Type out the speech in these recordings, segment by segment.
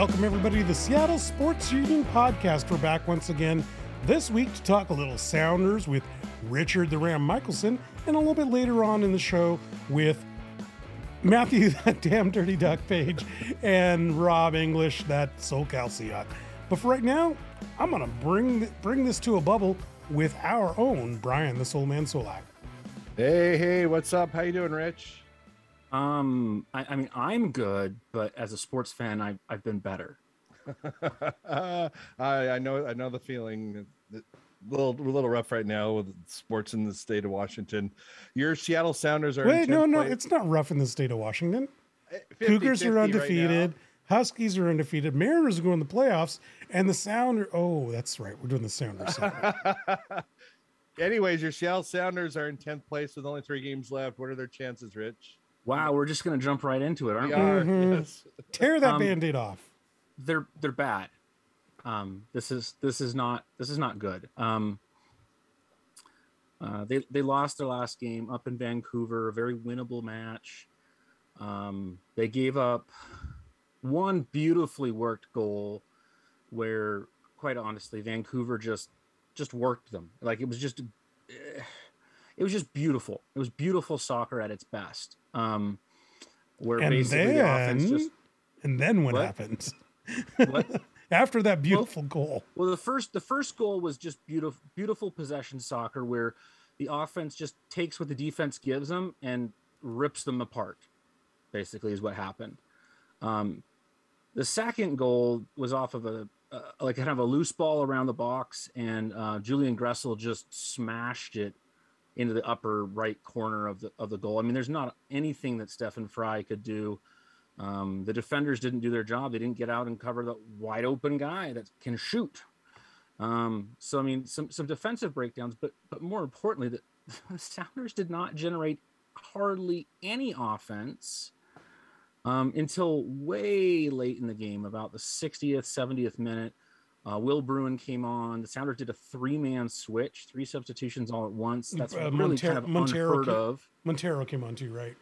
Welcome, everybody, to the Seattle Sports Union podcast. We're back once again this week to talk a little Sounders with Richard the Ram Michelson, and a little bit later on in the show with Matthew, that damn dirty duck Paige, and Rob English, that SoCal Seahawk. But for right now, I'm gonna bring bring this to a bubble with our own Brian, the Soul Man Solack. Hey, hey, what's up? How you doing, Rich? Um, I, I mean, I'm good, but as a sports fan, I've I've been better. I I know I know the feeling. A little a little rough right now with sports in the state of Washington. Your Seattle Sounders are. Wait, no, no, it's not rough in the state of Washington. 50, Cougars are undefeated. Right Huskies are undefeated. Mariners are going to the playoffs, and the Sounder. Oh, that's right. We're doing the Sounders. Anyways, your Seattle Sounders are in tenth place with only three games left. What are their chances, Rich? Wow, we're just going to jump right into it, aren't we? we? Mm-hmm. Yes. Tear that um, band-aid off. They're they're bad. Um, this is this is not this is not good. Um, uh, they they lost their last game up in Vancouver, a very winnable match. Um, they gave up one beautifully worked goal, where quite honestly, Vancouver just just worked them. Like it was just. It was just beautiful. It was beautiful soccer at its best. Um, where and basically then, the offense just and then what, what? happened? What? After that beautiful well, goal. Well, the first the first goal was just beautiful beautiful possession soccer where the offense just takes what the defense gives them and rips them apart. Basically, is what happened. Um, the second goal was off of a uh, like kind of a loose ball around the box, and uh, Julian Gressel just smashed it into the upper right corner of the of the goal. I mean, there's not anything that Stefan Frei could do. Um, the defenders didn't do their job. They didn't get out and cover the wide open guy that can shoot. Um, so I mean, some some defensive breakdowns, but but more importantly, the, the Sounders did not generate hardly any offense um, until way late in the game, about the 60th, 70th minute. Uh, Will Bruin came on. The Sounders did a three-man switch, three substitutions all at once. That's uh, really kind of Montero unheard came, of. Montero came on too, right?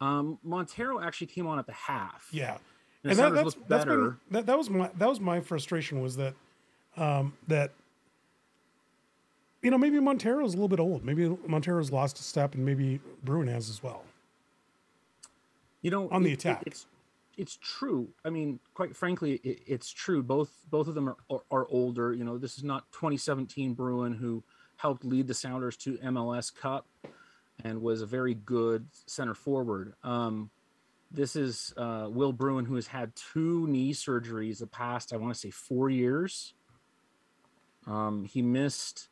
Um, Montero actually came on at the half. Yeah, and, and that, that's, that's been, that, that was my that was my frustration was that um, that you know maybe Montero's a little bit old. Maybe Montero's lost a step, and maybe Bruin has as well. You know, on the attack, it, it's true. I mean, quite frankly, it, it's true. Both both of them are, are, are older. You know, this is not 2017 Bruin who helped lead the Sounders to MLS Cup and was a very good center forward. Um, this is uh, Will Bruin who has had two knee surgeries the past, I want to say, four years. Um, he missed,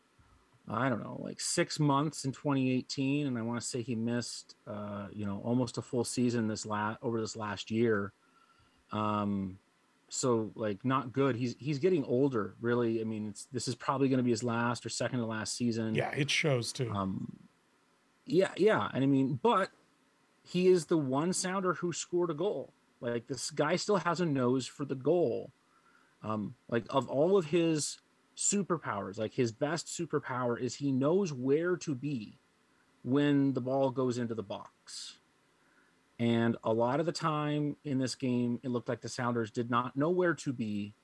I don't know, like six months in 2018, and I want to say he missed, uh, you know, almost a full season this last over this last year. Um, so like not good. He's he's getting older. Really, I mean, it's this is probably going to be his last or second to last season. Yeah, it shows too. Um, yeah, yeah, and I mean, but he is the one sounder who scored a goal. Like this guy still has a nose for the goal. Um, like of all of his superpowers, like his best superpower is he knows where to be when the ball goes into the box. And a lot of the time in this game, it looked like the Sounders did not know where to be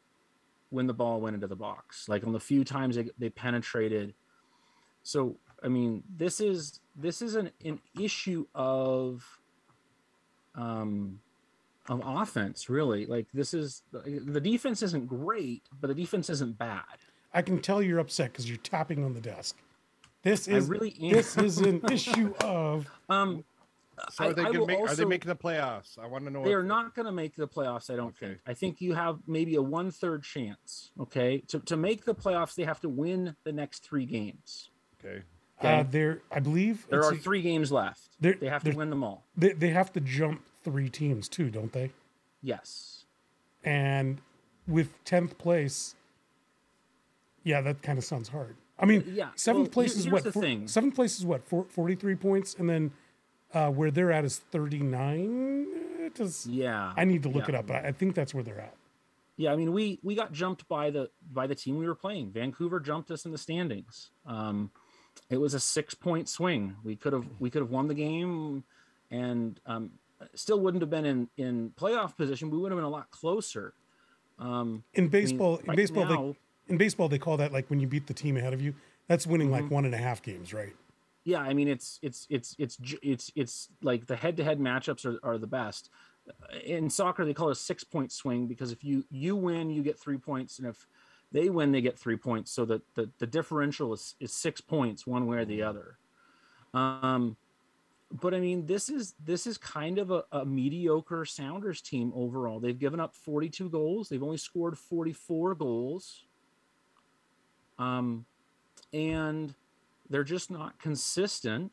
when the ball went into the box. Like on the few times they, they penetrated. So I mean, this is this is an, an issue of um of offense, really. Like this is the defense isn't great, but the defense isn't bad. I can tell you're upset because you're tapping on the desk. This is really this is an issue of um so are they, make, also, are they making the playoffs? I want to know. They are not going to make the playoffs. I don't okay. think. I think you have maybe a one third chance. Okay, to to make the playoffs, they have to win the next three games. Okay. okay? Uh, there, I believe there are see, three games left. They have to win them all. They they have to jump three teams too, don't they? Yes. And with tenth place, yeah, that kind of sounds hard. I mean, yeah. Seventh well, place is what? For, seventh place is what? For, Forty-three points, and then uh, where they're at is 39. Does, yeah. I need to look yeah. it up, but I think that's where they're at. Yeah, I mean, we we got jumped by the by the team we were playing. Vancouver jumped us in the standings. Um, it was a six point swing. We could have we could have won the game, and um, still wouldn't have been in in playoff position. We would have been a lot closer. Um, In baseball, right in baseball, now- they in baseball they call that like when you beat the team ahead of you. That's winning like Mm-hmm. one and a half games, right? Yeah, I mean it's it's it's it's it's it's like the head-to-head matchups are, are the best. In soccer, they call it a six-point swing because if you you win, you get three points, and if they win, they get three points. So that the, the differential is, is six points one way or the other. Um, but I mean, this is this is kind of a, a mediocre Sounders team overall. They've given up 42 goals. They've only scored 44 goals. Um, and they're just not consistent.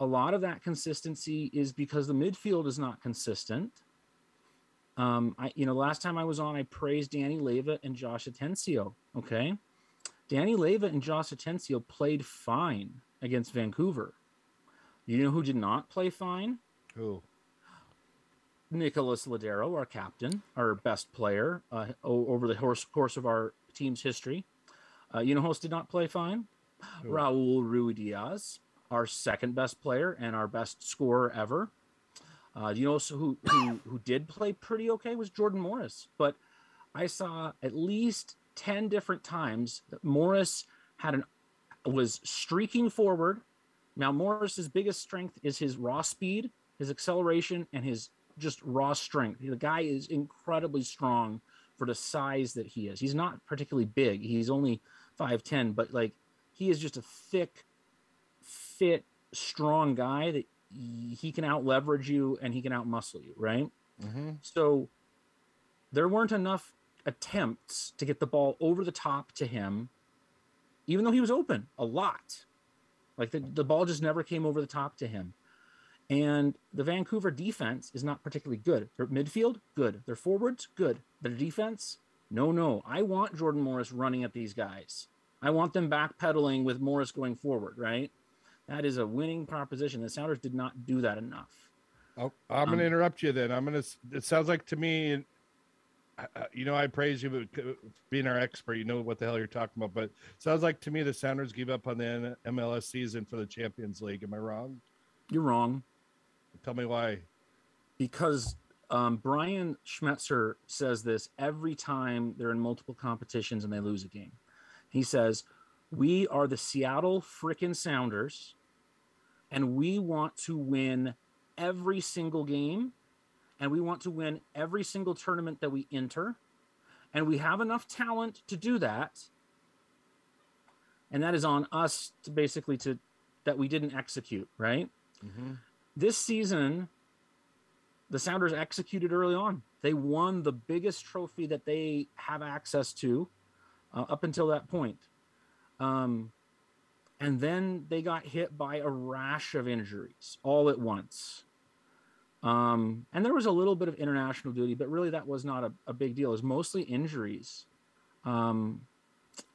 A lot of that consistency is because the midfield is not consistent. Um, I, you know, last time I was on, I praised Danny Leyva and Josh Atencio. Okay, Danny Leyva and Josh Atencio played fine against Vancouver. You know who did not play fine? Who? Nicholas Lodeiro, our captain, our best player uh, over the course, course of our team's history. Uh, you know who else did not play fine? Who? Raul Ruidíaz, our second best player and our best scorer ever. Uh, you know also who, who who did play pretty okay was Jordan Morris, but I saw at least ten different times that Morris had an was streaking forward. Now Morris's biggest strength is his raw speed, his acceleration, and his just raw strength. The guy is incredibly strong for the size that he is. He's not particularly big. He's only 5'10, but like he is just a thick, fit, strong guy that he can out leverage you and he can out muscle you, right? Mm-hmm. So there weren't enough attempts to get the ball over the top to him, even though he was open a lot. Like the, the ball just never came over the top to him. And the Vancouver defense is not particularly good. Their midfield, good. Their forwards, good. Their defense, no, no. I want Jordan Morris running at these guys. I want them backpedaling with Morris going forward, right? That is a winning proposition. The Sounders did not do that enough. Oh, I'm going Um, to interrupt you then. I'm going to. It sounds like to me, uh, uh, you know, I praise you, but being our expert, you know what the hell you're talking about. But it sounds like to me the Sounders gave up on the MLS season for the Champions League. Am I wrong? You're wrong. Tell me why. because um, Brian Schmetzer says this every time they're in multiple competitions and they lose a game. He says, We are the Seattle frickin' Sounders, and we want to win every single game, and we want to win every single tournament that we enter, and we have enough talent to do that. And that is on us to basically to that we didn't execute, right? Mm-hmm. this season, the Sounders executed early on. They won the biggest trophy that they have access to uh, up until that point. Um, and then they got hit by a rash of injuries all at once. Um, and there was a little bit of international duty, but really that was not a, a big deal. It was mostly injuries. Um,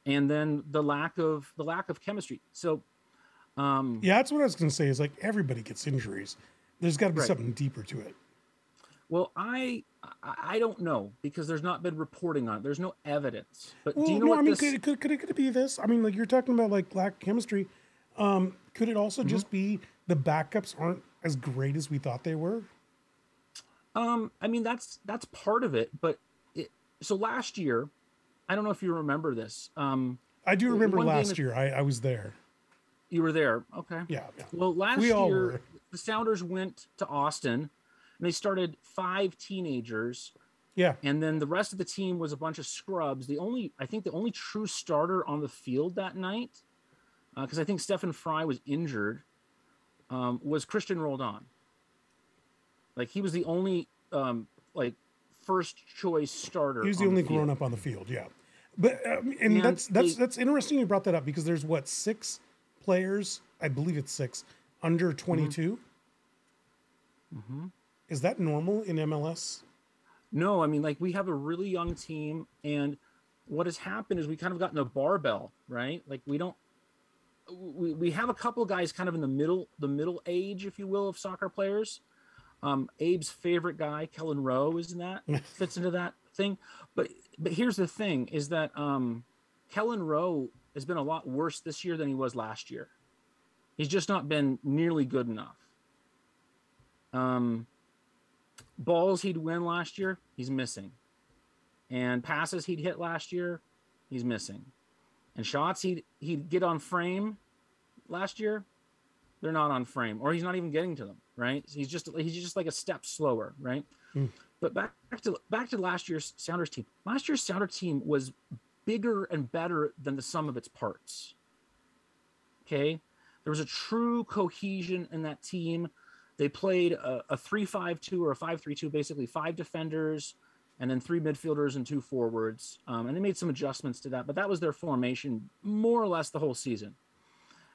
and then the lack of the lack of chemistry. So um, Yeah, that's what I was going to say. Is like everybody gets injuries. There's got to be Right. something deeper to it. Well, I I don't know because there's not been reporting on it. There's no evidence. But Well, do you know no, what I mean, this? could, could, could, it, could it be this? I mean, like you're talking about like lack of chemistry. Um, could it also Mm-hmm. just be the backups aren't as great as we thought they were? Um, I mean that's that's part of it. But it, so last year, I don't know if you remember this. Um, I do remember last is- year. I, I was there. you were there, okay? Yeah, yeah. Well, last We year the Sounders went to Austin, and they started five teenagers, Yeah. and then the rest of the team was a bunch of scrubs. The only I think the only true starter on the field that night, because I think Stefan Frei was injured, um, was Christian Roldan. Like he was the only um, like first choice starter. He was the on only field. grown up on the field. Yeah. But um, and And that's that's they- that's interesting you brought that up because there's what six players I believe it's six under 22. Mhm. Is that normal in MLS? No, I mean like we have a really young team, and what has happened is we kind of gotten a barbell, right? Like we don't. We, we have a couple guys kind of in the middle the middle age, if you will, of soccer players. Um, Abe's favorite guy, Kelyn Rowe, is in that fits into that thing. But but here's the thing: is that um, Kelyn Rowe has been a lot worse this year than he was last year. He's just not been nearly good enough. Um, balls he'd win last year, he's missing. And passes he'd hit last year, he's missing. And shots he'd he'd get on frame last year, they're not on frame, or he's not even getting to them. Right? He's just he's just like a step slower. Right? Mm. But back to back to last year's Sounders team. Last year's Sounders team was bigger and better than the sum of its parts. Okay, there was a true cohesion in that team. They played a, a 3-5-2 or a 5-3-2, basically five defenders and then three midfielders and two forwards. Um, and they made some adjustments to that, but that was their formation more or less the whole season.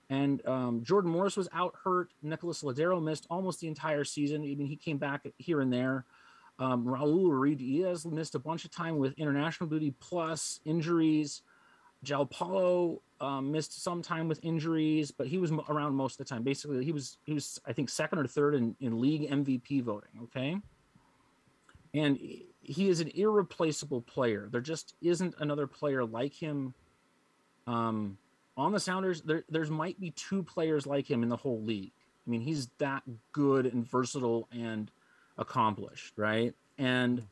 And um, Jordan Morris was out hurt. Nicholas Lodeiro missed almost the entire season. I mean, he came back here and there. Um, Raul Ruidíaz missed a bunch of time with international duty plus injuries. João Paulo um, missed some time with injuries, but he was around most of the time. Basically, he was he was I think second or third in, in league MVP voting. Okay, and he is an irreplaceable player. There just isn't another player like him. Um, on the Sounders, there there's might be two players like him in the whole league. I mean, he's that good and versatile and accomplished, right? And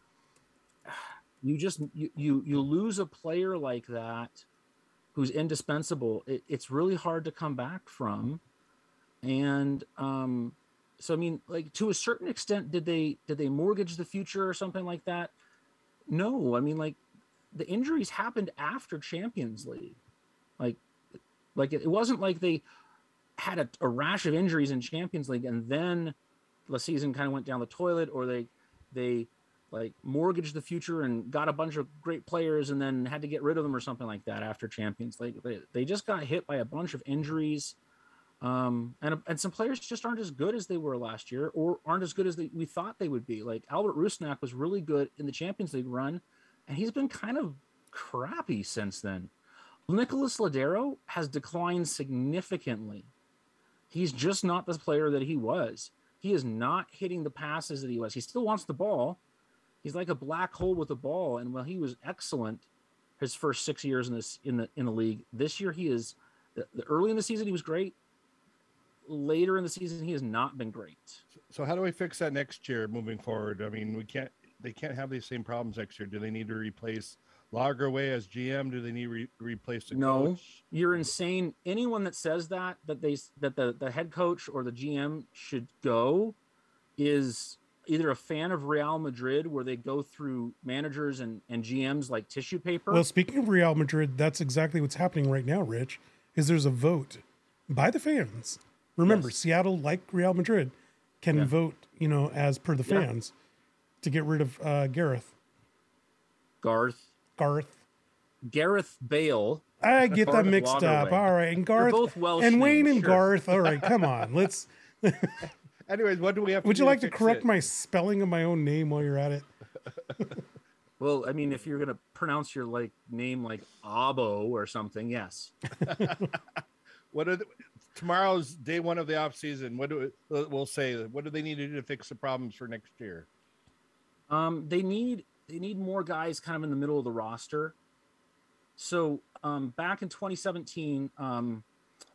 you just you you, you lose a player like that who's indispensable, it, it's really hard to come back from. And um, so, I mean, like to a certain extent, did they did they mortgage the future or something like that? No, I mean, like the injuries happened after Champions League, like like it, it wasn't like they had a, a rash of injuries in Champions League and then the season kind of went down the toilet, or they they like mortgaged the future and got a bunch of great players and then had to get rid of them or something like that after Champions League. They, they just got hit by a bunch of injuries. Um, and, and some players just aren't as good as they were last year or aren't as good as they, we thought they would be. Like Albert Rusnak was really good in the Champions League run, and he's been kind of crappy since then. Nicholas Lodeiro has declined significantly. He's just not the player that he was. He is not hitting the passes that he was. He still wants the ball, he's like a black hole with a ball. And while he was excellent his first six years in this in the in the league, this year he is the, the early in the season he was great. Later in the season, he has not been great. So how do we fix that next year moving forward? I mean, we can't they can't have these same problems next year. Do they need to replace Lagerwey as GM? Do they need to re- replace the no, coach? you're insane. Anyone that says that that they that the the head coach or the GM should go is either a fan of Real Madrid, where they go through managers and, and GMs like tissue paper. Well, speaking of Real Madrid, that's exactly what's happening right now, Rich, is there's a vote by the fans. Remember, Yes. Seattle, like Real Madrid, can Yeah. vote, you know, as per the Yeah. fans to get rid of uh, Gareth. Garth, Garth. Gareth Bale. I get that mixed up. All right. And Garth. both Welsh and Wayne names, and sure. Garth. All right. Come on. Let's. Anyways, what do we have? To Would you like to fix correct it? my spelling of my own name while you're at it? Well, I mean, if you're gonna pronounce your like name like Abo or something, yes. What are the, tomorrow's day one of the off season? What do we, we'll say? What do they need to do to fix the problems for next year? Um, they need they need more guys kind of in the middle of the roster. So um, back in 2017, um,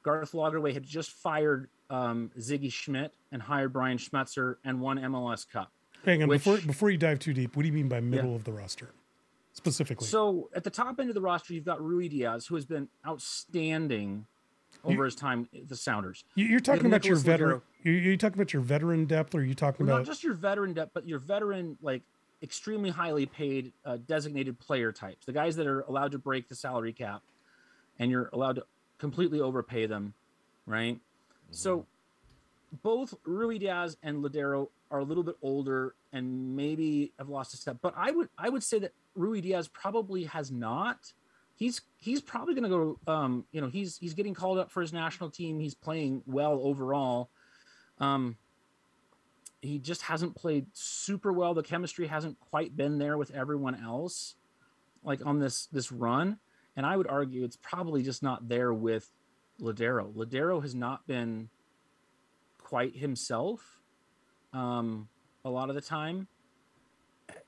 Garth Lagerwey had just fired um, Sigi Schmid and hired Brian Schmetzer and won MLS Cup. Hang on. Which- Before before you dive too deep, what do you mean by middle of the roster? Specifically. So at the top end of the roster, you've got Ruidíaz, who has been outstanding over his time at the Sounders. You- You're talking about your veteran. You're, you're talking about your veteran depth, or are you talking Well, about? not just your veteran depth, but your veteran like extremely highly paid uh, designated player types, the guys that are allowed to break the salary cap, and you're allowed to completely overpay them, right? So both Ruidíaz and Lodeiro are a little bit older and maybe have lost a step, but I would I would say that Ruidíaz probably has not. He's he's probably going to go. Um, you know, he's he's getting called up for his national team. He's playing well overall. Um, he just hasn't played super well. The chemistry hasn't quite been there with everyone else, like on this this run. And I would argue it's probably just not there with Lodeiro. Lodeiro has not been quite himself um, a lot of the time.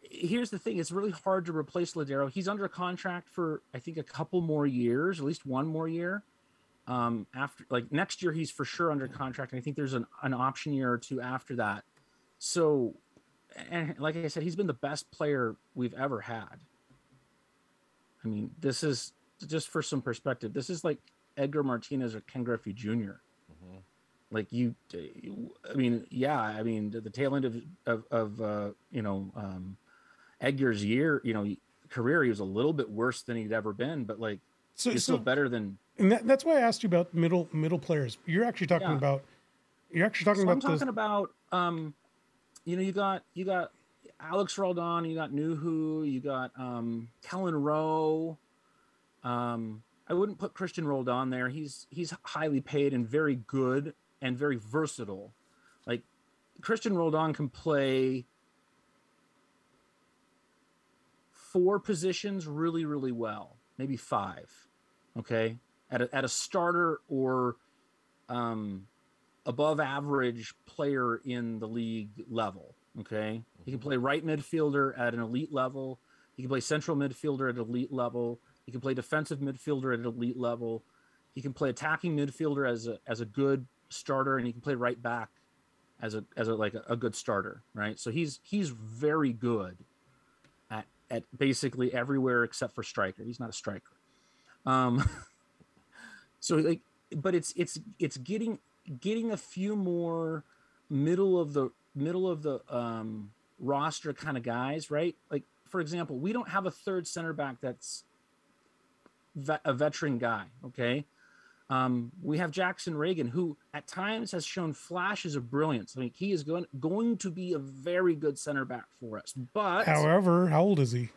Here's the thing: it's really hard to replace Lodeiro. He's under a contract for I think a couple more years, at least one more year. Um, after like next year, he's for sure under contract, and I think there's an, an option year or two after that. So, and like I said, he's been the best player we've ever had. I mean, this is just for some perspective. This is like Edgar Martinez or Ken Griffey junior Mhm. Like you, I mean, yeah, I mean, the, the tail end of of, of uh, you know um, Edgar's year, you know, career, he was a little bit worse than he'd ever been, but like So, he's so still better than. and that, that's why I asked you about middle middle players. You're actually talking Yeah. about. You're actually talking So I'm about those. talking about, um, you know, you got you got Alex Roldan, you got Nouhou, you got um, Kelyn Rowe. Um, I wouldn't put Christian Roldan there. He's he's highly paid and very good and very versatile. Like Christian Roldan can play four positions really really well, maybe five. Okay, at a, at a starter or um, above average player in the league level. Okay. He can play right midfielder at an elite level. He can play central midfielder at elite level. He can play defensive midfielder at an elite level. He can play attacking midfielder as a as a good starter, and he can play right back as a as a like a, a good starter, right? So he's he's very good at at basically everywhere except for striker. He's not a striker. Um so like but it's it's it's getting getting a few more middle of the middle of the um, roster kind of guys, right? Like for example, we don't have a third center back that's ve- a veteran guy. Okay, um, we have Jackson Ragen, who at times has shown flashes of brilliance. I mean, he is going going to be a very good center back for us, but However, how old is he?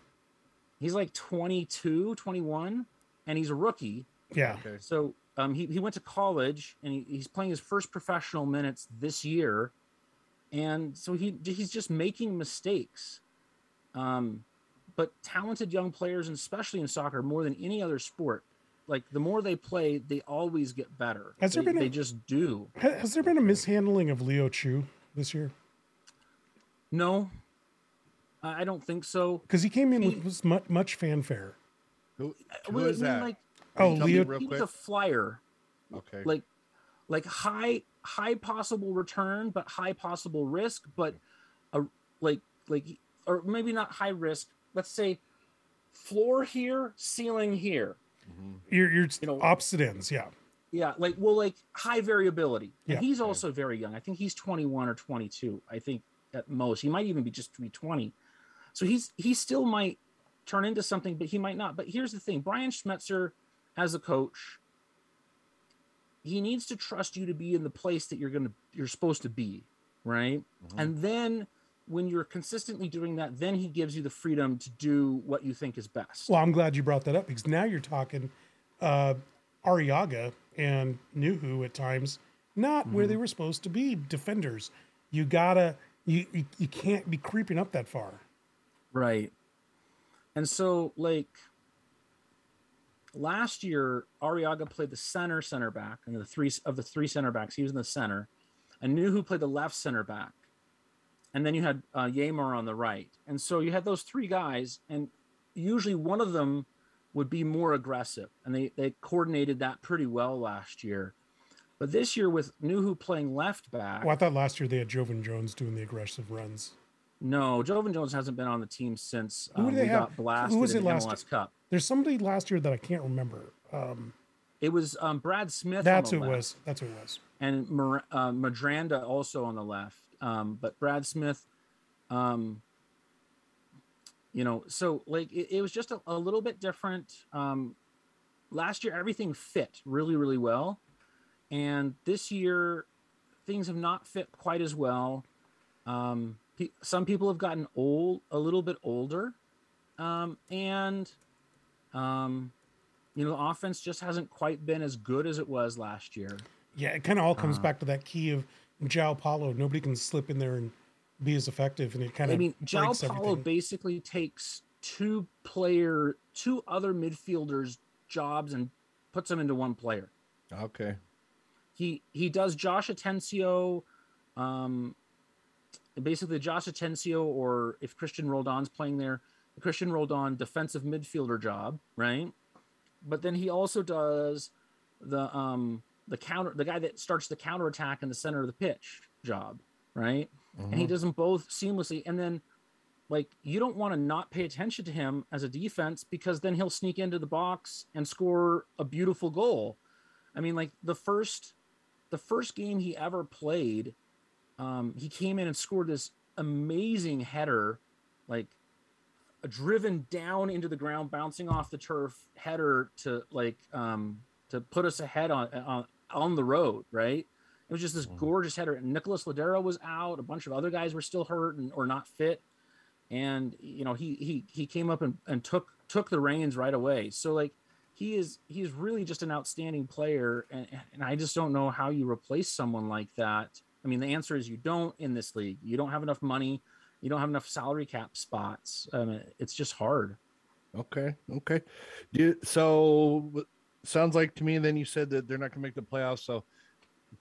he's like 22, 21, and he's a rookie. Yeah. Okay. So um, he, he went to college and he, he's playing his first professional minutes this year. And so he he's just making mistakes. Um, but talented young players, and especially in soccer, more than any other sport, like the more they play, they always get better. Has there they, been a- they just do. Ha- Has there been a mishandling of Leo Chu this year? No, I I don't think so. Because he came in He- with much, much fanfare. Who, who uh, Well, I mean, that? Like, Oh, Leo- he, Real was quick. a flyer. okay. like like high high possible return but high possible risk but a like like or maybe not high risk let's say floor here ceiling here Mhm. You're, you're You know- opposite ends. Yeah. yeah like well like high variability and Yeah. he's also very young i think he's 21 or 22 i think at most he might even be just be 20 so he's he still might turn into something but he might not but here's the thing brian schmetzer as a coach he needs to trust you to be in the place that you're gonna you're supposed to be right Mhm. and then when you're consistently doing that then he gives you the freedom to do what you think is best Well, I'm glad you brought that up because now you're talking uh, Arreaga and Nouhou at times not where they Mm-hmm. were supposed to be defenders. You gotta you, you you can't be creeping up that far. Right. And so, like last year, Arreaga played the center center back, and the three of the three center backs, he was in the center, and who played the left center back, and then you had uh, Yeimar on the right, and so you had those three guys, and usually one of them would be more aggressive, and they they coordinated that pretty well last year. But this year, with Nouhou playing left back, Well, I thought last year they had Joevin Jones doing the aggressive runs. no, Joevin Jones hasn't been on the team since Who um, did they we have- got blasted who was in it the last MLS Cup. There's somebody last year that I can't remember. Um, It was um, Brad Smith. that's who it was. That's who it was. and Mar- uh, Medranda also on the left. Um, but Brad Smith, um, you know, so like it, it was just a, a little bit different. Um, last year, everything fit really, really well, and this year, things have not fit quite as well. Um, pe- some people have gotten old, a little bit older, um, and um, you know, the offense just hasn't quite been as good as it was last year. Yeah, it kind of all comes Uh, back to that key of João Paulo. Nobody can slip in there and be as effective, and it kind of. I mean, Jao breaks Paulo everything. basically takes two player, two other midfielders' jobs and puts them into one player. Okay. He he does Josh Atencio, um, basically Josh Atencio, or if Christian Roldan's playing there, the Christian Roldan defensive midfielder job, right? But then he also does the um the counter, the guy that starts the counter attack in the center of the pitch job, right? and he Mhm. does them both seamlessly. And then like you don't want to not pay attention to him as a defense because then he'll sneak into the box and score a beautiful goal. I mean, like the first the first game he ever played, um, he came in and scored this amazing header, like a driven down into the ground, bouncing off the turf header to like um, to put us ahead on on on the road, right? It was just this Mhm. gorgeous header. And Nicholas Lodeiro was out. A bunch of other guys were still hurt and, or not fit. And you know, he he he came up and, and took took the reins right away. So like he is he's really just an outstanding player. And, and I just don't know how you replace someone like that. I mean, the answer is you don't in this league. You don't have enough money. You don't have enough salary cap spots. Um, it's just hard. Okay. Okay. Do you, so sounds like to me. And Then you said that they're not going to make the playoffs. So,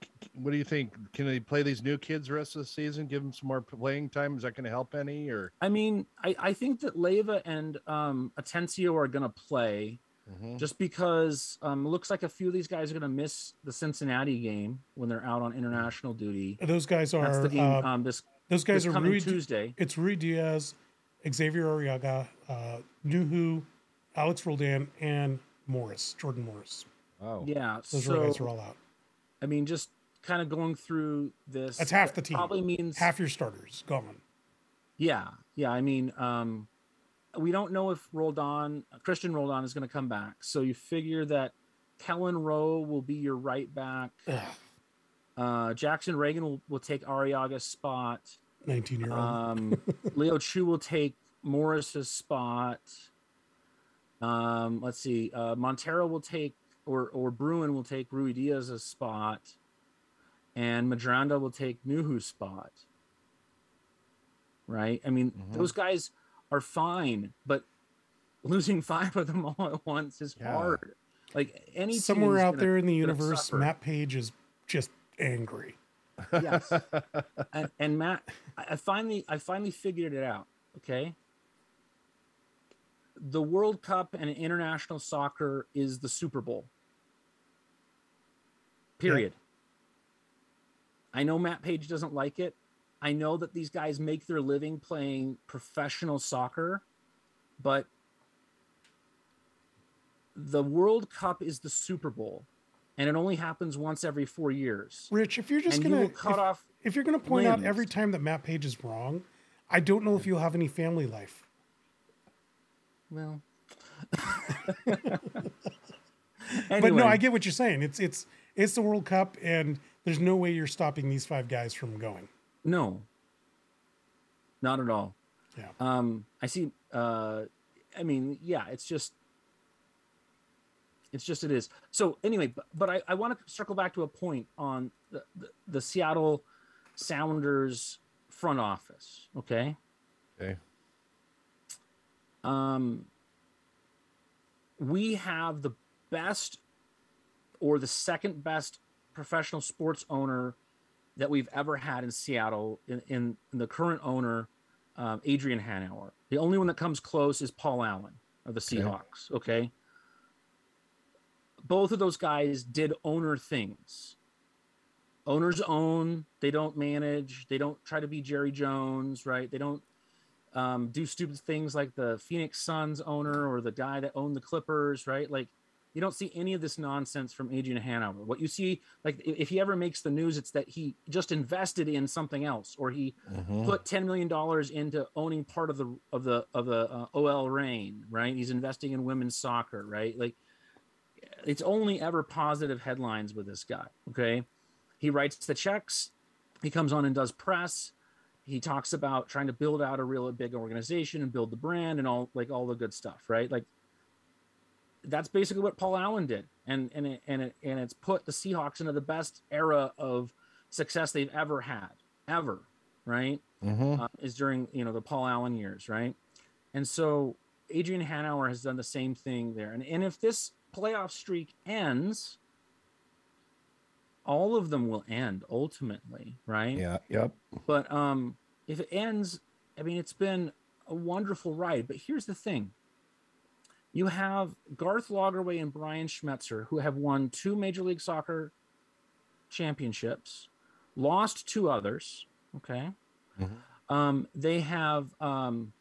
c- c- what do you think? Can they play these new kids the rest of the season? Give them some more playing time? Is that going to help any? Or I mean, I, I think that Leyva and um, Atencio are going to play Mhm. just because um, it looks like a few of these guys are going to miss the Cincinnati game when they're out on international duty. Those guys That's are the game. uh, um, this those guys this are coming Rui, Tuesday. it's Ruidíaz, Xavier Arreaga, uh, Nouhou, Alex Roldan, and Morris, Jordan Morris. wow. Yeah. Those so guys are all out. I mean, just kind of going through this. That's half the team. Probably means Half your starters gone. Yeah, yeah. I mean, um, we don't know if Roldan, Christian Roldan, is going to come back. So you figure that Kelyn Rowe will be your right back. Ugh, Uh, Jackson Ragen will, will take Arreaga's spot. 19 year old. Um, Leo Chu will take Morris's spot. Um, let's see. Uh, Montero will take, or or Bruin will take Ruidíaz's spot, and Medranda will take Nouhou's spot. Right. I mean, Mhm. those guys are fine, but losing five of them all at once is Yeah. hard. Like any Somewhere out there in the universe. Matt Paige is just angry. yes and, and matt I finally i finally figured it out okay the world cup and international soccer is the super bowl. Period. I know matt Paige doesn't like it. I know that these guys make their living playing professional soccer but the world cup is the super bowl and it only happens once every four years. Rich, if you're just and gonna cut if, off if you're gonna point out every time that Matt Paige is wrong, I don't know if you'll have any family life. Well. But no, I get what you're saying. It's it's it's the World Cup, and there's no way you're stopping these five guys from going. no, not at all. Yeah. Um, I see. Uh, I mean, yeah, it's just, it's just it is. So anyway, but, but I, I want to circle back to a point on the, the, the Seattle Sounders front office. Okay. Okay. Um, we have the best or the second best professional sports owner that we've ever had in Seattle in, in, in the current owner, um, Adrian Hanauer. The only one that comes close is Paul Allen of the Okay. Seahawks. Okay. Both of those guys did owner things. Owners own, they don't manage, they don't try to be Jerry Jones, right? They don't um, do stupid things like the Phoenix Suns owner or the guy that owned the Clippers, right? Like you don't see any of this nonsense from Adrian Hanauer. What you see, like if he ever makes the news, it's that he just invested in something else, or he Mhm. put ten million dollars into owning part of the of the of the uh, OL Reign, right? He's investing in women's soccer, right? Like it's only ever positive headlines with this guy. Okay, he writes the checks, he comes on and does press. He talks about trying to build out a real big organization and build the brand and all like all the good stuff, right? Like that's basically what Paul Allen did, and and it, and it, and it's put the Seahawks into the best era of success they've ever had, ever, right? Mhm. uh, is during you know the Paul Allen years, right? And so Adrian Hanauer has done the same thing there. And and if this playoff streak ends, all of them will end ultimately, right? Yeah. Yep. But um, if it ends, I mean, it's been a wonderful ride. But here's the thing: you have Garth Lagerwey and Brian Schmetzer, who have won two Major League Soccer championships, lost two others. Okay, Mhm. Um, they have um,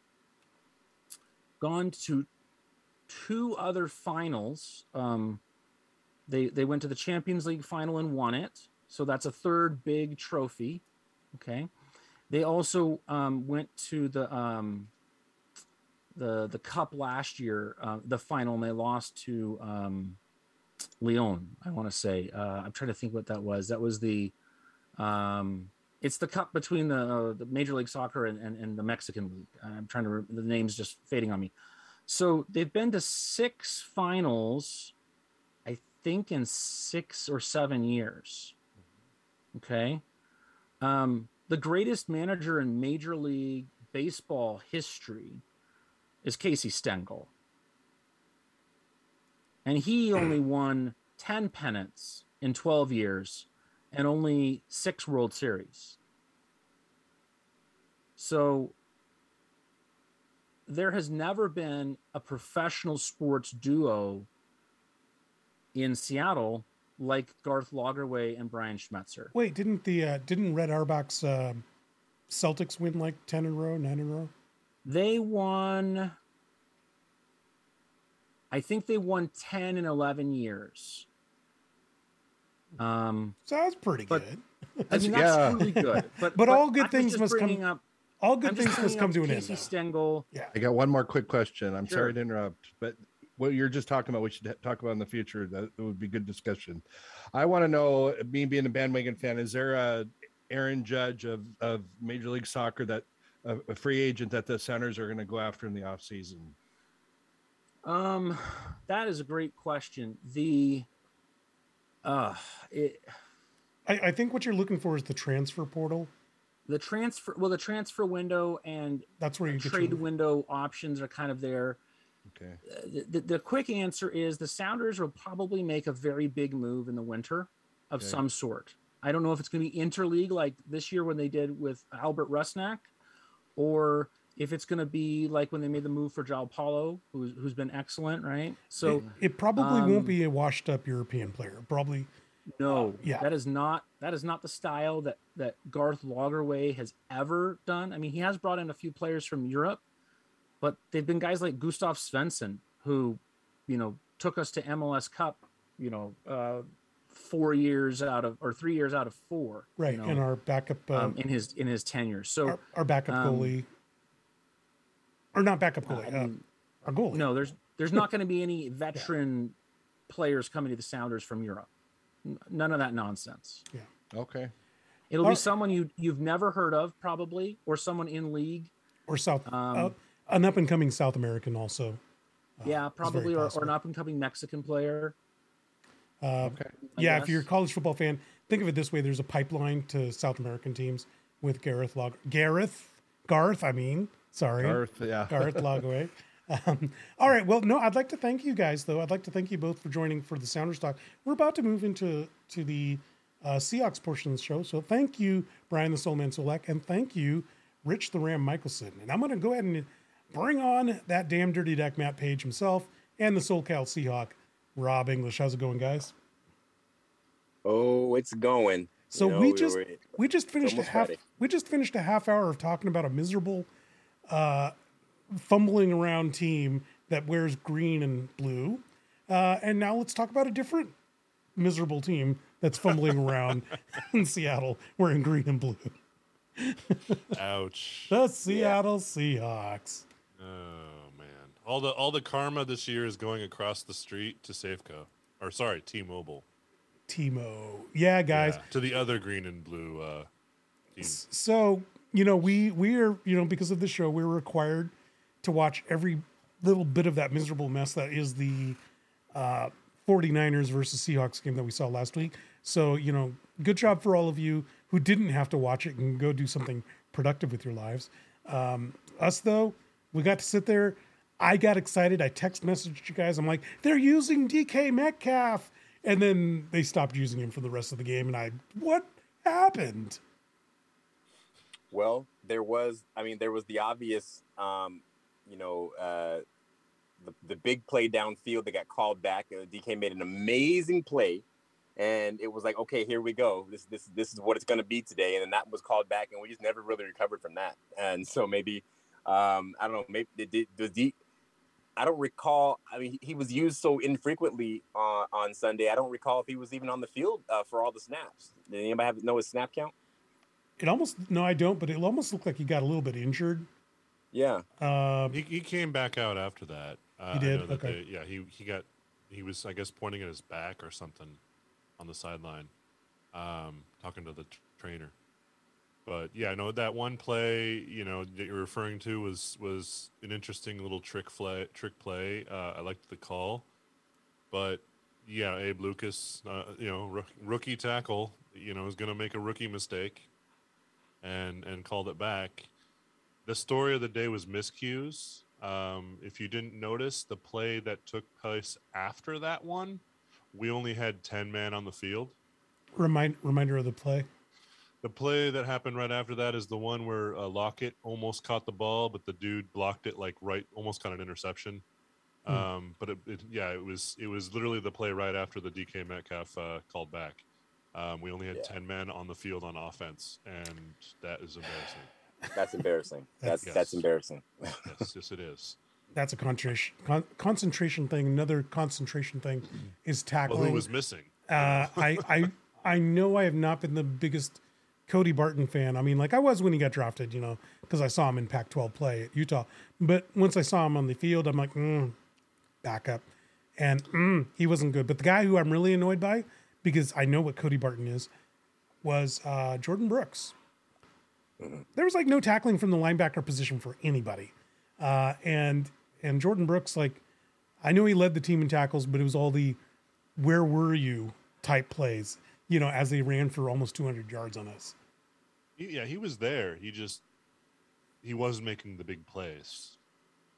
gone to two other finals. Um, they they went to the Champions League final and won it, so that's a third big trophy. Okay, they also um, went to the um, the the cup last year, uh, the final, and they lost to um, León. I want to say uh, I'm trying to think what that was. That was the um, it's the cup between the, uh, the Major League Soccer and, and, and, the Mexican League. I'm trying to re- the names just fading on me. So they've been to six finals, think, in six or seven years. Okay. Um, the greatest manager in Major League Baseball history is Casey Stengel. And he only won 10 pennants in 12 years and only six World Series. So there has never been a professional sports duo in Seattle like Garth Lagerwey and Brian Schmetzer. Wait, didn't the uh, didn't Red Auerbach's uh, Celtics win like ten in a row, nine in a row? They won. I think they won ten and eleven years. Um, sounds pretty but, good. I mean, that's yeah. really good. But but, all good things must come. Up, all good things must come to an Casey end. Stengel. Yeah. I got one more quick question. I'm Sure. sorry to interrupt, but what you're just talking about, we should talk about in the future. That it would be good discussion. I want to know, me being a bandwagon fan, is there a Aaron Judge of of Major League Soccer that a, a free agent that the centers are going to go after in the off season? Um, that is a great question. The uh, it, I, I think what you're looking for is the transfer portal. the transfer well, the transfer window and That's where you get trade your, window options are kind of there. Okay. Uh, The, the, quick answer is the Sounders will probably make a very big move in the winter of Okay. some sort. I don't know if it's going to be interleague like this year when they did with Albert Rusnak, or if it's going to be like when they made the move for João Paulo, who's, who's been excellent, right? So it, it probably um, won't be a washed up European player. Probably no, yeah. that is not that is not the style that that Garth Lagerwey has ever done. I mean, he has brought in a few players from Europe, but they've been guys like Gustav Svensson who, you know, took us to MLS Cup, you know, uh, four years out of or three years out of four, you right. know, and our backup, uh, um, in his in his tenure. So our, our backup um, goalie, or not backup I goalie, uh, mean, our goalie. no, there's there's not going to be any veteran players coming to the Sounders from Europe. None of that nonsense. Yeah. Okay. It'll Or- be someone you you've never heard of probably, or someone in league. or South, Um, uh, an up and coming South American also. yeah, probably, or, or an up and coming Mexican player. Uh, Okay. I yeah, if you're a college football fan, think of it this way: there's a pipeline to South American teams with Gareth Log, Gareth, Garth. I mean, sorry, Garth, yeah. Garth Lagaway. Um, all right. Well, no, I'd like to thank you guys, though. I'd like to thank you both for joining for the Sounders Talk. We're about to move into to the uh, Seahawks portion of the show. So thank you, Brian the Soulman Solack, and thank you, Rich the Ram Michelson. And I'm going to go ahead and bring on that damn dirty deck Matt Paige himself and the SoCal Seahawk, Rob English. How's it going, guys? Oh, it's going. So You know, we just were- we just finished a half Friday. we just finished a half hour of talking about a miserable uh fumbling around team that wears green and blue. Uh and now let's talk about a different miserable team that's fumbling around in Seattle wearing green and blue. Ouch. The Seattle Seahawks. Oh man. All the all the karma this year is going across the street to Safeco. Or sorry, T-Mobile. Timo. Yeah, guys. Yeah, to the other green and blue uh team. So, you know, we we are, you know, because of the show, we're required to watch every little bit of that miserable mess that is the uh 49ers versus Seahawks game that we saw last week. So, you know, good job for all of you who didn't have to watch it and go do something productive with your lives. Um, us though, we got to sit there. I got excited. I text messaged you guys. I'm like, they're using DK Metcalf. And then they stopped using him for the rest of the game. And I, what happened? Well, there was. I mean, there was the obvious. Um, you know, uh, the the big play downfield that got called back. Uh, DK made an amazing play, and it was like, okay, here we go. This this this is what it's going to be today, and then that was called back, and we just never really recovered from that. And so maybe um, I don't know, maybe the the, the I don't recall. I mean, he was used so infrequently on, on Sunday. I don't recall if he was even on the field uh, for all the snaps. Did anybody have know his snap count? It almost no, I don't, but it almost looked like he got a little bit injured. Yeah. Uh, He, he came back out after that. Uh, He did? Okay. they- yeah, he he got he was I guess pointing at his back or something on the sideline, um, talking to the t- trainer. But yeah, no, that one play you know that you're referring to was was an interesting little trick play. Trick play. Uh, I liked the call, but yeah, Abe Lucas, uh, you know, rook, rookie tackle, you know, is going to make a rookie mistake, and and called it back. The story of the day was miscues. Um, if you didn't notice, the play that took place after that one, we only had ten men on the field. remind reminder of the play. The play that happened right after that is the one where uh, Lockett almost caught the ball, but the dude blocked it like right, almost caught an interception. Hmm. Um, but it, it, yeah, it was it was literally the play right after the DK Metcalf uh, called back. Um, we only had Yeah. ten men on the field on offense, and that is embarrassing. That's embarrassing. That's Yes. that's embarrassing. yes, yes, it is. That's a concentration con- concentration thing. Another concentration thing is Well, tackling. who was missing? uh, I I I know I have not been the biggest Cody Barton fan. I mean, like I was when he got drafted, you know, because I saw him in Pac-12 play at Utah. But once I saw him on the field, I'm like, mm, back up, and mm, he wasn't good. But the guy who I'm really annoyed by, because I know what Cody Barton is, was uh, Jordyn Brooks. There was like no tackling from the linebacker position for anybody, uh, and and Jordyn Brooks, like I know he led the team in tackles, but it was all the where were you type plays, you know, as they ran for almost 200 yards on us. Yeah, he was there. He just he wasn't making the big plays.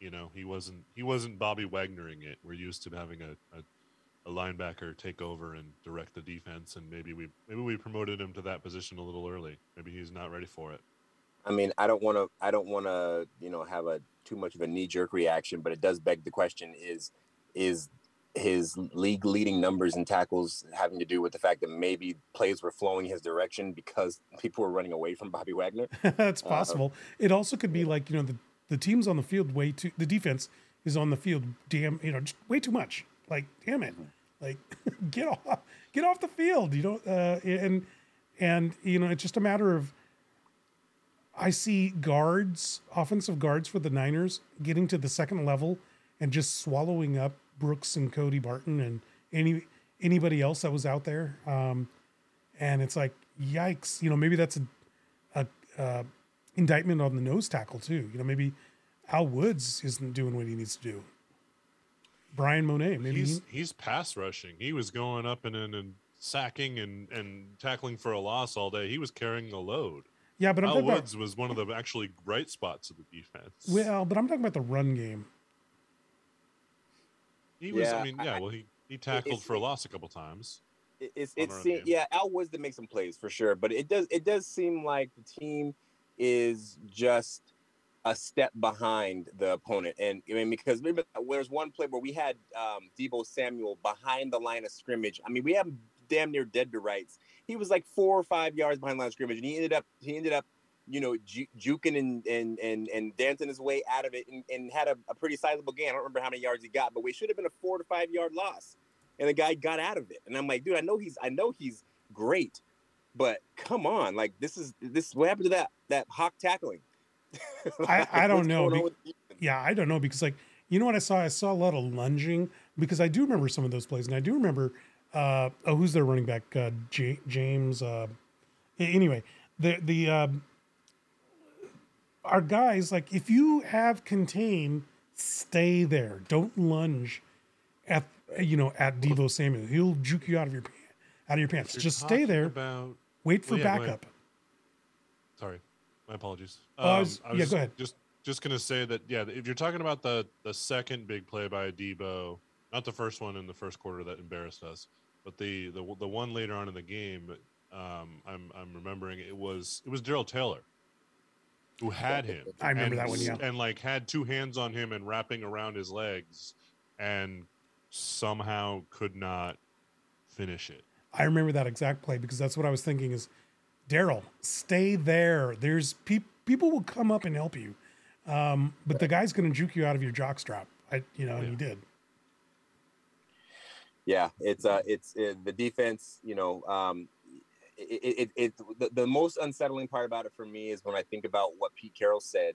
You know, he wasn't he wasn't Bobby Wagnering it. We're used to having a, a, a linebacker take over and direct the defense, and maybe we maybe we promoted him to that position a little early. Maybe he's not ready for it. I mean, I don't want to. I don't want to. You know, have a too much of a knee jerk reaction, but it does beg the question: Is is his league leading numbers and tackles having to do with the fact that maybe plays were flowing his direction because people were running away from Bobby Wagner? That's possible. it also could be like, you know, the, the team's on the field way too, the defense is on the field, damn, you know, just way too much. Like, damn it. Like, get off, get off the field, you know, uh, and, and, you know, it's just a matter of, I see guards, offensive guards for the Niners getting to the second level and just swallowing up Brooks and Cody Barton and any anybody else that was out there. Um, and it's like, yikes, you know, maybe that's a, a uh, indictment on the nose tackle too. You know, maybe Al Woods isn't doing what he needs to do. Bryan Mone, maybe he's he, he's pass rushing. He was going up and in and sacking and and tackling for a loss all day. He was carrying the load. yeah, but I'm Al talking about Woods was one of the actually bright spots of the defense. well, but I'm talking about the run game. He was. Yeah, I mean, yeah. I- Well, he he tackled for a loss a couple times. It- It's it's our yeah. Al Woods to make some plays for sure, but it does it does seem like the team is just a step behind the opponent. And I mean, because remember, there's one play where we had um, Deebo Samuel behind the line of scrimmage. I mean, we have him damn near dead to rights. He was like four or five yards behind the line of scrimmage, and he ended up he ended up, you know, ju- juking and and and and dancing his way out of it, and, and had a, a pretty sizable gain. I don't remember how many yards he got, but we should have been a four to five yard loss, and the guy got out of it. And I'm like, dude, I know he's I know he's great, but come on, like this is this what happened to that that hawk tackling? I- I don't know, be- with the defense? Yeah, I don't know because like you know what I saw? I saw a lot of lunging because I do remember some of those plays, and I do remember uh, oh, who's their running back? Uh, J- James. Uh, anyway, the the um, our guys like if you have contain, stay there. Don't lunge at you know at Deebo Samuel. He'll juke you out of your out of your pants. You're Just stay there. About Wait for Well, yeah, backup. sorry, my apologies. Oh, I was- yeah, just, go ahead. Just just gonna say that yeah, if you're talking about the the second big play by Deebo, not the first one in the first quarter that embarrassed us, but the the the one later on in the game, um, I'm I'm remembering it was it was Darrell Taylor who had him. I remember and that one, yeah. and like had two hands on him and wrapping around his legs, and somehow could not finish it. I remember that exact play because that's what I was thinking is Darrell, stay there. There's pe- people will come up and help you. Um, but the guy's going to juke you out of your jock strap. I, you know, and he did. Yeah, it's uh, it's uh, the defense. You know, um, it, it, it the, the most unsettling part about it for me is when I think about what Pete Carroll said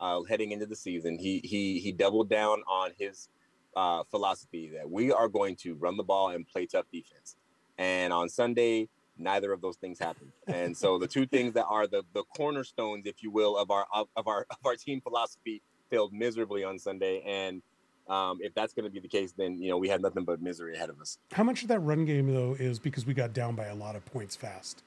uh, heading into the season. He he he doubled down on his uh, philosophy that we are going to run the ball and play tough defense. And on Sunday, neither of those things happened. And so the two things that are the the cornerstones, if you will, of our of, of our of our team philosophy failed miserably on Sunday. And um, if that's going to be the case, then you know we have nothing but misery ahead of us. How much of that run game though is because we got down by a lot of points fast?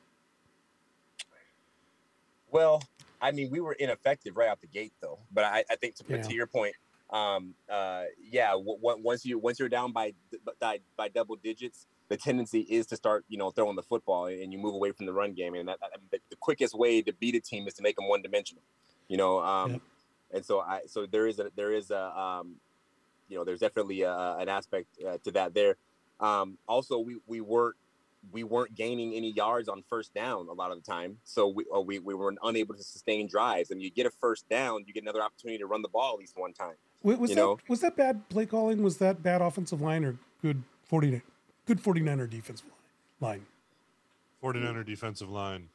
Well, I mean, we were ineffective right out the gate, though. But I, I think to, Yeah. to your point, um, uh, yeah, w- w- once you once you're down by, by by double digits, the tendency is to start, you know, throwing the football and you move away from the run game. And that, the, the quickest way to beat a team is to make them one dimensional, you know. Um, Yep. And so I so there is a there is a um, you know there's definitely a, an aspect uh, to that there. Um, also, we we weren't we weren't gaining any yards on first down a lot of the time, so we or we, we were unable to sustain drives. And you get a first down, you get another opportunity to run the ball at least one time. Wa- Was You that know? was that bad play calling? Was that bad offensive line or good 40 good 49er defensive line? 49er defensive line.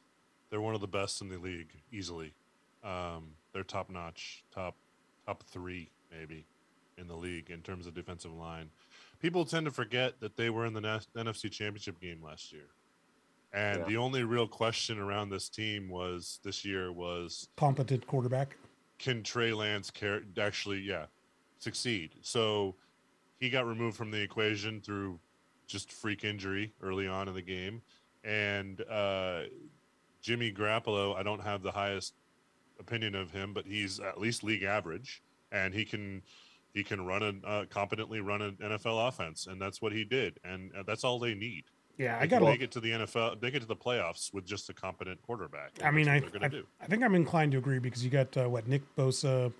They're one of the best in the league, easily. Um, they're top notch, top top three maybe in the league in terms of defensive line. People tend to forget that they were in the NFC Championship game last year, and Yeah. the only real question around this team was this year was Competent quarterback. can Trey Lance car- actually, yeah, succeed? So he got removed from the equation through just freak injury early on in the game, and uh, Jimmy Garoppolo. I don't have the highest opinion of him, but he's at least league average, and he can he can run a uh, competently run an NFL offense, and that's what he did, and uh, that's all they need. Yeah, I got to make it to the NFL, make it to the playoffs with just a competent quarterback. I mean, I, that's what they're I, do. I think I'm inclined to agree because you got uh, what Nick Bosa,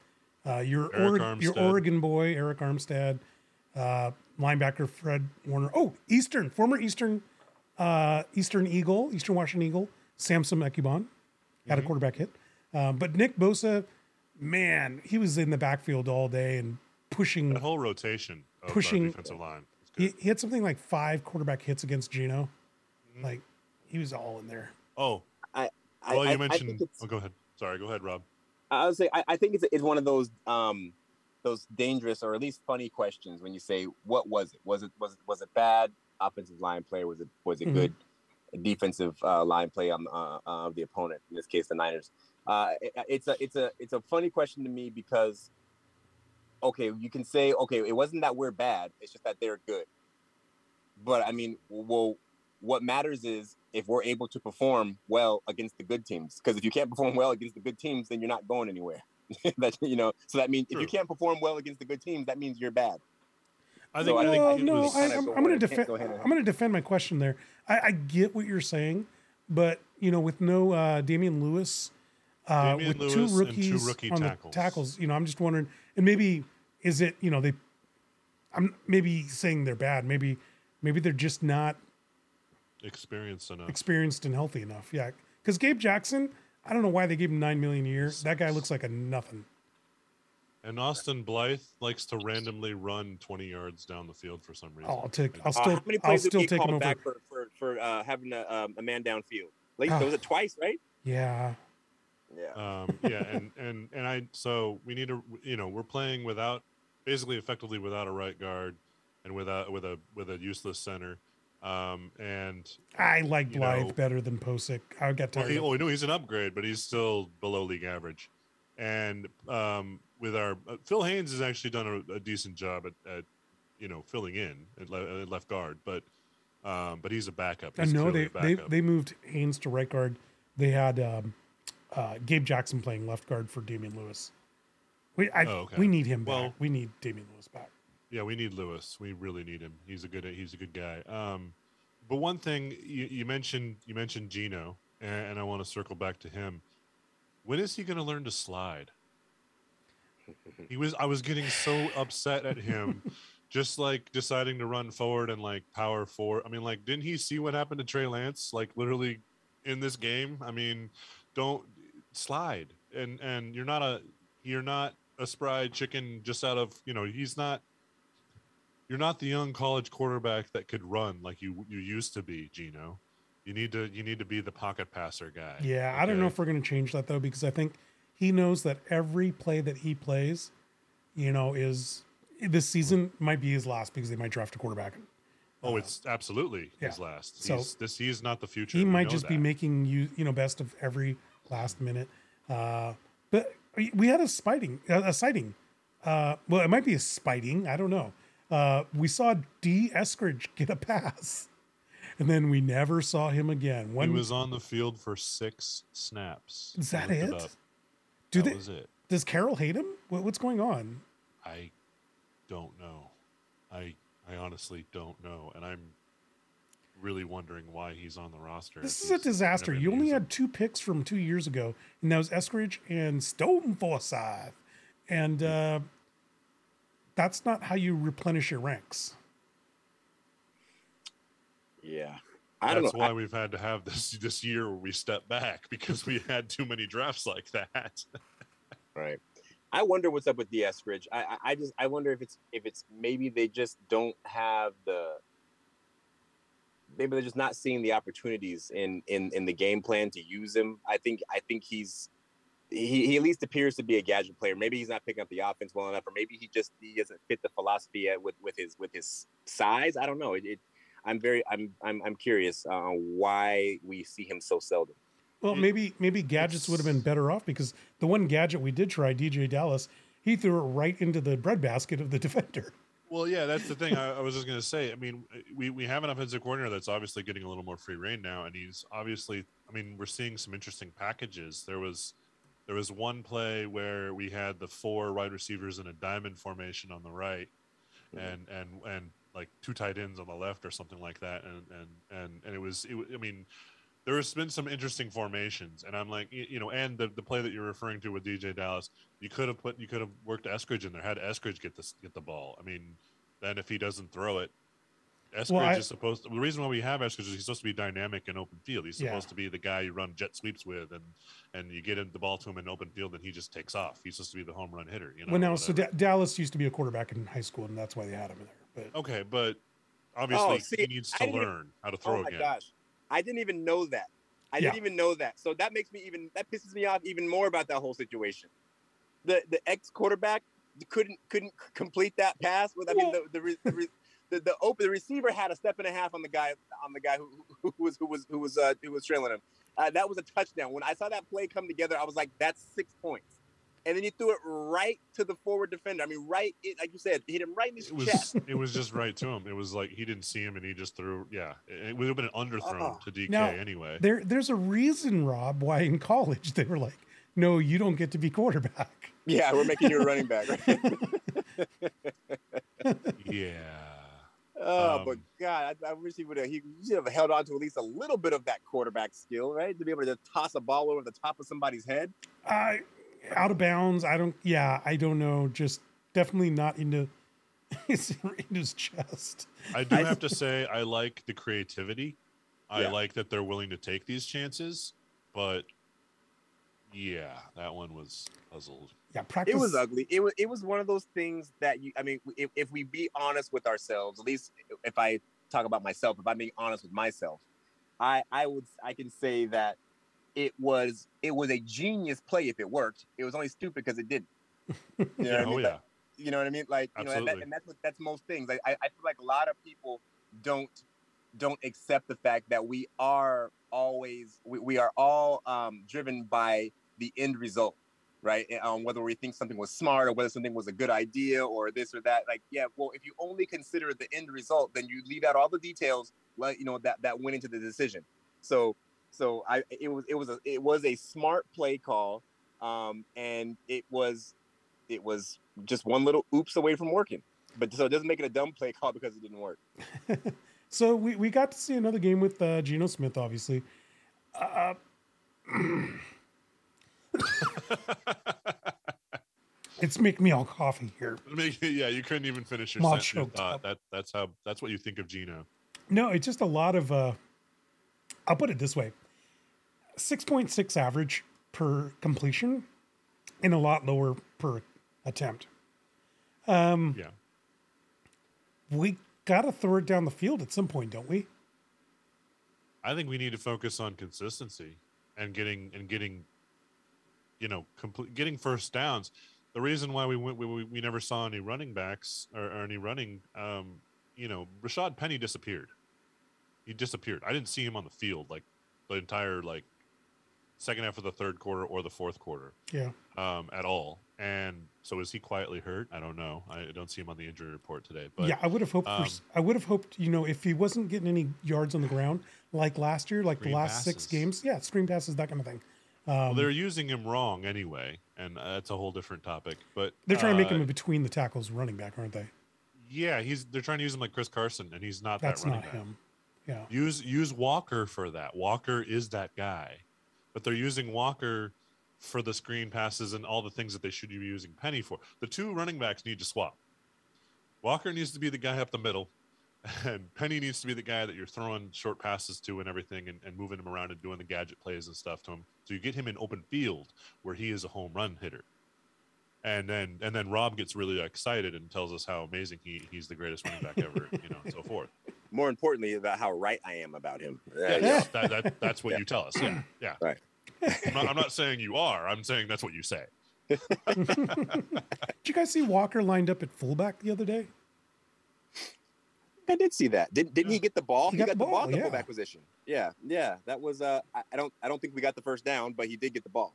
uh, your Arik your Oregon boy Arik Armstead, uh, linebacker Fred Warner. Oh, Eastern former Eastern uh, Eastern Eagle, Eastern Washington Eagle, Samson Ebukam had a Mm-hmm. quarterback hit, uh, but Nick Bosa, man, he was in the backfield all day and pushing. That whole rotation of Pushing- defensive line. He, he had something like five quarterback hits against Geno, Mhm. like he was all in there. Oh, I, well, you I mentioned. think it's, oh, go ahead. Sorry, go ahead, Rob. I would say I, I think it's it's one of those um those dangerous or at least funny questions when you say what was it was it was it was it bad offensive line play was it was it Mhm. good defensive uh, line play on uh, uh, of the opponent in this case the Niners uh, it, it's a it's a it's a funny question to me because okay you can say okay it wasn't that we're bad it's just that they're good but I mean well what matters is if we're able to perform well against the good teams. Because if you can't perform well against the good teams, then you're not going anywhere. that you know, so that means if you can't perform well against the good teams, that means you're bad. I So think. I I think no, I, I'm, go I'm going to can't defend. go I'm going to defend my question there. I, I get what you're saying, but you know, with no uh, Damien Lewis, uh, Damien with Lewis two and two rookies rookie on tackles. the tackles, you know, I'm just wondering, and maybe is it, you know, they, I'm maybe saying they're bad. Maybe, maybe they're just not experienced enough. experienced and healthy enough. Yeah, because Gabe Jackson, I don't know why they gave him nine million a year. That guy looks like a nothing. and Austin Blythe likes to randomly run 20 yards down the field for some reason. I'll take. I'll Uh, still. how many I'll plays did still he take him call over. back for for, for uh, having a, um, a man downfield? Like Ah. was it twice, right? Yeah. Yeah. um, yeah, and and and I so we need to you know we're playing without basically effectively without a right guard and without with a with a useless center. Um, and I like Blythe know- better than Pocic. I got well, tired. he, oh, we know he's an upgrade, but he's still below league average. And um, with our uh, Phil Haynes has actually done a, a decent job at, at you know filling in at, le- at left guard, but um, but he's a backup. I know they, they they moved Haynes to right guard. They had um, uh, Gabe Jackson playing left guard for Damien Lewis. We I, Oh, okay. we need him back. Well- we need Damien Lewis back. Yeah, we need Lewis. We really need him. He's a good. He's a good guy. Um, but one thing you, you mentioned, you mentioned Geno, and, and I want to circle back to him. When is he going to learn to slide? He was. I was getting so upset at him just like deciding to run forward and like power forward. I mean, like, didn't he see what happened to Trey Lance? Like, literally in this game. I mean, don't slide, and and you're not a you're not a spry chicken just out of you know he's not. You're not the young college quarterback that could run like you you used to be, Geno. You need to you need to be the pocket passer guy. Yeah, I don't know if we're going to change that though because I think he knows that every play that he plays, you know, is this season might be his last because they might draft a quarterback. Oh, it's absolutely his last. So- he's, this he's not the future. He might just be making you, you know, best of every last minute. Uh, but we had a spiting, a, a sighting. Uh, well, it might be a spiting. I don't know. Uh, we saw D. Eskridge get a pass, and then we never saw him again. When, he was on the field for six snaps. is that looked it? Do that they? was it. Does Carroll hate him? What, what's going on? I don't know. I I honestly don't know, and I'm really wondering why he's on the roster. This is a disaster. You only him. had two picks from two years ago, and that was Eskridge and Stone Forsythe. And uh, that's not how you replenish your ranks. Yeah. I don't That's know. why we've had to have this this year where we step back because we had too many drafts like that. Right. I wonder what's up with the Eskridge. I, I I just I wonder if it's if it's maybe they just don't have the maybe they're just not seeing the opportunities in in in the game plan to use him. I think I think he's he, he at least appears to be a gadget player. Maybe he's not picking up the offense well enough, or maybe he just he doesn't fit the philosophy at, with with his with his size. I don't know. It, it I'm very I'm I'm I'm curious uh, why we see him so seldom. Well, maybe maybe gadgets would have been better off because the one gadget we did try, DeeJay Dallas, he threw it right into the breadbasket of the defender. Well, yeah, that's the thing. I, I was just going to say. I mean, eh, we, we have an offensive coordinator that's obviously getting a little more free reign now, and he's obviously. I mean, we're seeing some interesting packages. There was there was one play where we had the four wide receivers in a diamond formation on the right, mm-hmm. and and and like two tight ends on the left or something like that, and and and and it was. It, I mean. There has been some interesting formations, and I'm like, you know, and the, the play that you're referring to with DeeJay Dallas, you could have put, you could have worked Eskridge in there, had Eskridge get this, get the ball. I mean, then if he doesn't throw it, Eskridge Well, I- is supposed. To, the reason why we have Eskridge is he's supposed to be dynamic in open field. He's Yeah. supposed to be the guy you run jet sweeps with, and and you get him the ball to him in open field, and he just takes off. He's supposed to be the home run hitter. You know. well, now so whatever. Da- Dallas used to be a quarterback in high school, and that's why they had him in there. But okay, but oh, obviously Oh, see, he needs to learn how to throw oh my again. gosh, I didn't even know that. I Yeah. didn't even know that. So that makes me even that pisses me off even more about that whole situation. The the ex quarterback couldn't couldn't complete that pass with. I mean the the re- the, re- the, the open the receiver had a step and a half on the guy on the guy who, who was who was who was uh, who was trailing him. Uh, that was a touchdown. When I saw that play come together, I was like, "That's six points." And then you threw it right to the forward defender. I mean, right, in, like you said, hit him right in his It was chest. it was just right to him. It was like he didn't see him and he just threw. Yeah, it, it would have been an underthrown Oh. to DK Now, anyway. there there's a reason, Rob, why in college they were like, no, you don't get to be quarterback. Yeah, we're making you a running back. Right? yeah. Oh, but Um, God, I, I wish he would have. He should have held on to at least a little bit of that quarterback skill, right? To be able to toss a ball over the top of somebody's head. I out of bounds. I don't. Yeah, I don't know. Just definitely not into his, into his chest. I do have to say I like the creativity. I Yeah. like that they're willing to take these chances, but yeah, that one was puzzled. Yeah, practice. It was ugly. It was. It was one of those things that you. I mean, if, if we be honest with ourselves, at least if I talk about myself, if I'm being honest with myself, I I would I can say that it was it was a genius play if it worked. It was only stupid because it didn't. You know what I oh mean? yeah, Like, you know what I mean? Like, you know, and, that, Absolutely. and that's what that's most things. I, I I feel like a lot of people don't don't accept the fact that we are always we, we are all um, driven by the end result, right? And, Um, whether we think something was smart or whether something was a good idea or this or that. Like, yeah, well, if you only consider the end result, then you leave out all the details, like you know that that went into the decision. So, so I it was it was a it was a smart play call, um, and it was it was just one little oops away from working. But so it doesn't make it a dumb play call because it didn't work. So we, we got to see another game with uh, Geno Smith, obviously. Uh, It's making me all coffee here. Yeah, you couldn't even finish your, I'm sentence, your choked thought. up. That that's how that's what you think of Geno. No, it's just a lot of uh I'll put it this way. 6.6 average per completion and a lot lower per attempt. Um Yeah. we got to throw it down the field at some point, don't we? I think we need to focus on consistency and getting and getting, you know, complete getting first downs. The reason why we went we, we, we never saw any running backs or, or any running, um, you know, Rashaad Penny disappeared. He disappeared. I didn't see him on the field like the entire like second half of the third quarter or the fourth quarter Yeah. um, at all. And so is he quietly hurt? I don't know. I don't see him on the injury report today. But yeah, I would have hoped for um, s I would have hoped, you know, if he wasn't getting any yards on the ground like last year, like the last six games, yeah, screen passes, that kind of thing. well, Um, they're using him wrong anyway, and uh, that's a whole different topic. But they're trying to make uh, him in between the tackles running back, aren't they? Yeah, he's they're trying to use him like Chris Carson, and he's not That's that running not back. him. Yeah. Use use Walker for that. Walker is that guy, but they're using Walker for the screen passes and all the things that they should be using Penny for. The two running backs need to swap. Walker needs to be the guy up the middle, and Penny needs to be the guy that you're throwing short passes to and everything, and, and moving him around and doing the gadget plays and stuff to him. So you get him in open field where he is a home run hitter. And then and then Rob gets really excited and tells us how amazing he, he's the greatest running back ever, you know, and so forth. More importantly, about how right I am about him. Yeah, yes, that, that, that's what you tell us. Yeah, yeah. Right. I'm not, I'm not saying you are. I'm saying that's what you say. Did you guys see Walker lined up at fullback the other day? I did see that. Didn't didn't he get the ball? He He, got got, the the ball, ball, at the yeah. fullback position. Yeah, yeah. That was. Uh, I, I don't. I don't think we got the first down, but he did get the ball.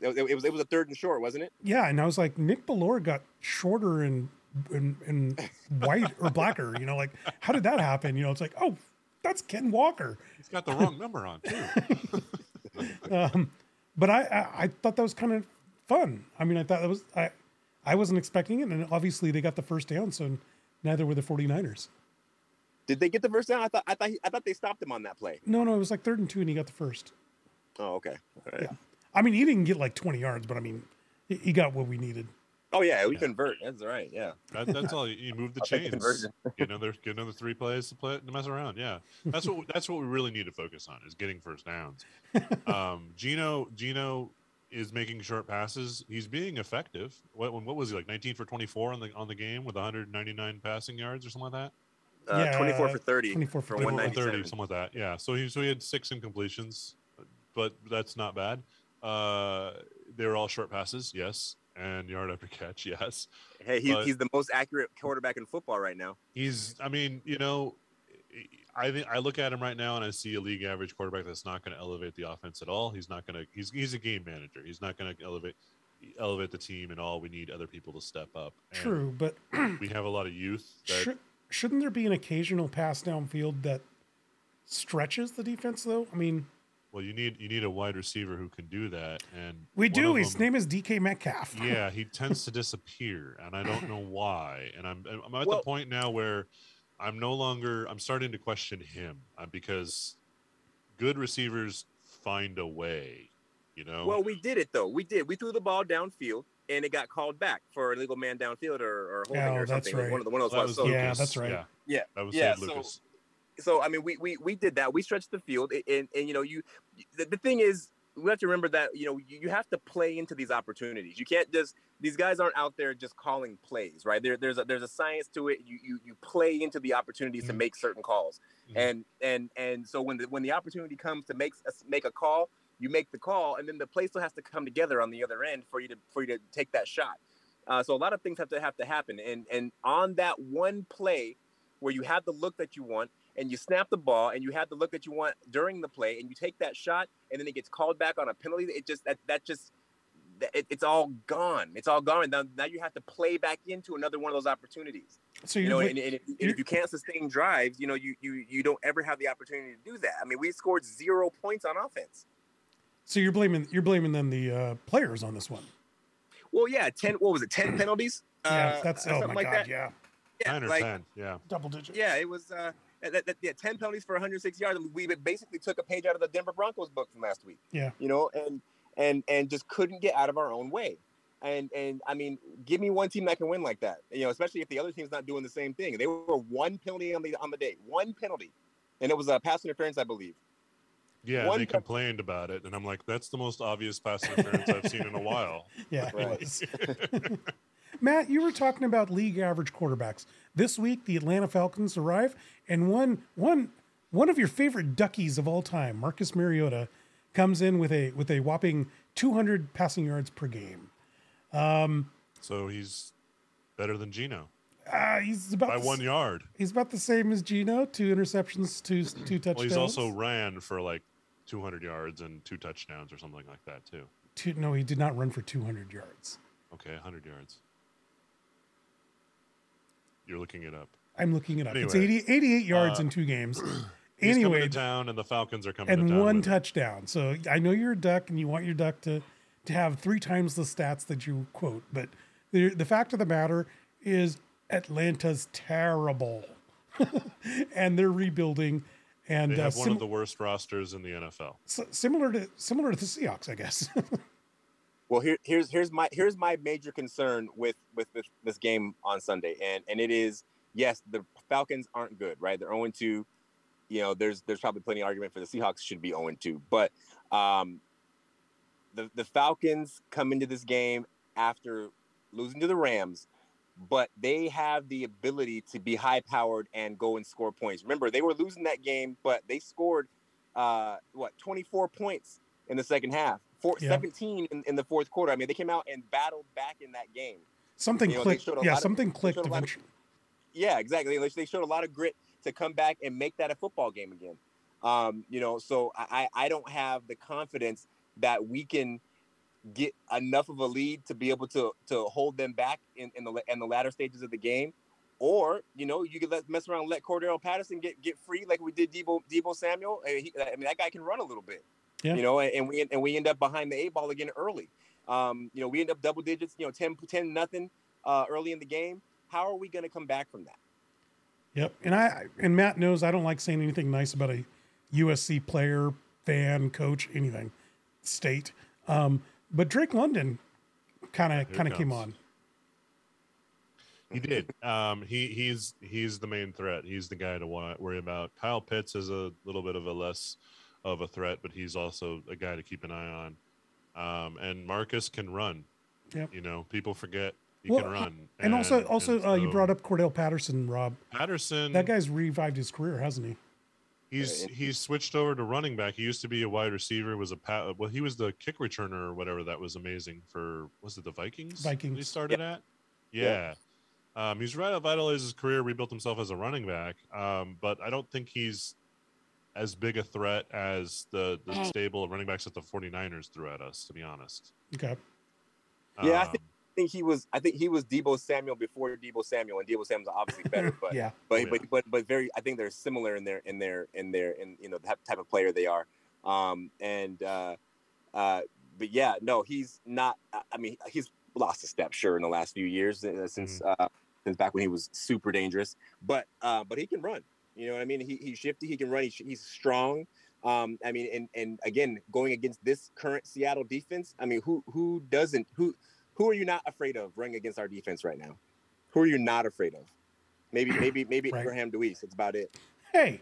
It, was- it was. It was a third and short, wasn't it? Yeah, and I was like, Nick Bellore got shorter and and, and white or blacker. You know, like how did that happen? You know, it's like, oh, that's Ken Walker. He's got the wrong number on too. Um, but I, I I thought that was kind of fun. I mean, I thought that was I I wasn't expecting it, and obviously they got the first down, so neither were the 49ers. Did they get the first down? I thought. I thought. He, I thought they stopped him on that play. No, no, it was like third and two, and he got the first. Oh, okay. All right. Yeah. I mean, he didn't get like 20 yards, but I mean, he, he got what we needed. Oh yeah, we Yeah. convert. That's right. Yeah. That, that's all. You move the chains. conversion. Get another get another three plays to play to mess around. Yeah, that's what that's what we really need to focus on is getting first downs. Um, Geno Geno is making short passes. He's being effective. What what was he like? 19 for 24 on the on the game with 199 passing yards or something like that. Uh, Yeah, 24 for 30 24 for for 24 for 197. 30, something like that. Yeah. So he so he had six incompletions, but that's not bad. Uh, they were all short passes, yes, and yard after catch, yes. Hey, he's, he's the most accurate quarterback in football right now. He's, I mean, you know, I think I look at him right now and I see a league average quarterback that's not going to elevate the offense at all. He's not going to. He's he's a game manager. He's not going to elevate elevate the team and all. We need other people to step up. And True, but We have a lot of youth. That, should, shouldn't there be an occasional pass downfield that stretches the defense, though? I mean, well, you need you need a wide receiver who can do that. And we do. His them- name is DK Metcalf. yeah, he tends to disappear, and I don't know why. And I'm I'm at Well- the point now where I'm no longer I'm starting to question him uh, because good receivers find a way. You know, Well, we did it though. We did. We threw the ball downfield, and it got called back for illegal man downfield or, or holding Oh, or that's something. It was right. One of the one of that those. was So, Yeah, that's right. Yeah, Yeah, that was yeah, Sid so- Lucas. So I mean, we we we did that. We stretched the field, and and you know, you the, the thing is, we have to remember that you know you, you have to play into these opportunities. You can't just these guys aren't out there just calling plays, right? There, there's a there's a science to it. You you you play into the opportunities to Mhm. make certain calls, Mhm. and and and so when the when the opportunity comes to make a, make a call, you make the call, and then the play still has to come together on the other end for you to for you to take that shot. Uh, so a lot of things have to have to happen, and and on that one play where you have the look that you want and you snap the ball and you have the look that you want during the play and you take that shot and then it gets called back on a penalty it just that that just it, it's all gone. It's all gone. Now, now you have to play back into another one of those opportunities. So you you're know and, and if, and you're- if you can't sustain drives you know you, you you don't ever have the opportunity to do that. I mean we scored zero points on offense. So you're blaming you're blaming then the uh, players on this one. well yeah 10 what was it 10 penalties? Yeah, Uh, that's oh something my like god, that. yeah, yeah Nine or like ten. Yeah, double digits. yeah it was uh that, that, yeah, 10 penalties for 106 yards. We basically took a page out of the Denver Broncos book from last week. Yeah. You know, and and and just couldn't get out of our own way. And and I mean, give me one team that can win like that. You know, especially if the other team's not doing the same thing. They were one penalty on the on the day, one penalty, and it was a pass interference, I believe. Yeah, One they pe- complained about it, and I'm like, that's the most obvious pass interference I've seen in a while. Yeah, Right. it was. Matt, you were talking about league average quarterbacks. This week, the Atlanta Falcons arrive, and one one one of your favorite duckies of all time, Marcus Mariota, comes in with a with a whopping 200 passing yards per game. So he's better than Geno Uh, he's about by the, one yard. He's about the same as Geno. Two interceptions, two two touchdowns. Well, he's also ran for like 200 yards and two touchdowns or something like that too. two, no, he did not run for 200 yards. Okay, 100 yards. You're looking it up. I'm looking it up. It's 80, 88 yards uh, in two games. Anyway, coming to town, and the Falcons are coming to and town. one touchdown. So I know you're a duck and you want your duck to to have three times the stats that you quote, but the the fact of the matter is Atlanta's terrible, and they're rebuilding. And They uh, have one of the worst rosters in the NFL. s- similar to similar to the Seahawks, I guess. Well, here, here's here's my here's my major concern with with this, this game on Sunday, and and it is yes, the Falcons aren't good, right? They're 0 2. You know, there's there's probably plenty of argument for the Seahawks should be 0 2, but um, the the Falcons come into this game after losing to the Rams, but they have the ability to be high powered and go and score points. Remember, they were losing that game, but they scored uh, what 24 points in the second half, four, Yeah. 17 in, in the fourth quarter. I mean, they came out and battled back in that game. something You know, clicked. Yeah, of- something clicked showed of- eventually. Yeah, exactly. They- showed a lot of grit to come back and make that a football game again. Um, you know, so I, I don't have the confidence that we can get enough of a lead to be able to to hold them back in, in the in the latter stages of the game. Or you know you could let mess around, and let Cordarrelle Patterson get get free like we did Deebo Deebo Samuel. He- I mean that guy can run a little bit. Yeah. You know, and, and we and we end up behind the eight ball again early. Um, you know, we end up double digits. You know, 10, 10 nothing uh, early in the game. How are we going to come back from that? Yep. And I and Matt knows I don't like saying anything nice about a USC player, fan, coach, anything, state. Um, but Drake London kind of kind of came on. He did. Um, he he's he's the main threat. He's the guy to wa- worry about. Kyle Pitts is a little bit of a less of a threat, but he's also a guy to keep an eye on. Um, and Marcus can run. Yep. You know, people forget he Well, can run. And, also, also and uh, you brought up Cordarrelle Patterson, Rob. Patterson. That guy's revived his career, hasn't he? He's he's switched over to running back. He used to be a wide receiver. Was a pa- well, he was the kick returner or whatever. That was amazing for was it the Vikings? Vikings. He Vikings. started at. Yeah. Um, he's revitalized his career, rebuilt himself as a running back. Um, but I don't think he's as big a threat as the, the stable of running backs that the 49ers threw at us, to be honest. Okay. Yeah, I Um, think- I think he was. I think he was Deebo Samuel before Deebo Samuel, and Deebo Samuel's obviously better. But yeah. but, Oh, yeah. but but but very. I think they're similar in their in their in their in you know the type- type of player they are. Um and uh uh but yeah no he's not. I- I mean he's lost a step sure in the last few years uh, since Mm-hmm. uh since back when he was super dangerous. But uh but he can run. You know what I mean? He he's shifty. He can run. He's, he's strong. Um, I mean, and and again, going against this current Seattle defense, I mean, who who doesn't who who are you not afraid of running against our defense right now? Who are you not afraid of? Maybe maybe maybe Right. Abraham DeWeese. That's about it. Hey,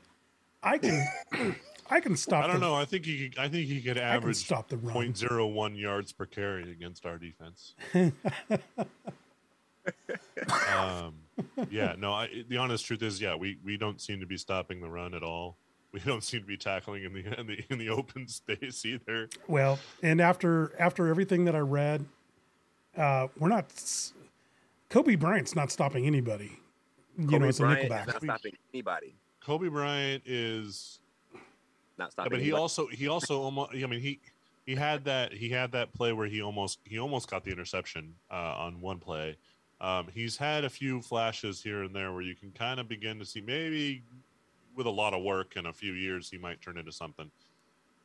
I can I can stop. I don't the, know. I think he could, I think he could average stop the run. 0.01 yards per carry against our defense. um, yeah, no. I, the honest truth is, yeah, we, we don't seem to be stopping the run at all. We don't seem to be tackling in the in the, in the open space either. Well, and after after everything that I read, uh, we're not. Coby Bryant's not stopping anybody. You Coby know, it's a Bryant is nickelback. not stopping anybody. Coby Bryant is, Not yeah, stopping. but he anybody. also he also almost. I mean, he he had that he had that play where he almost he almost got the interception uh, on one play. Um, he's had a few flashes here and there where you can kind of begin to see maybe with a lot of work in a few years he might turn into something.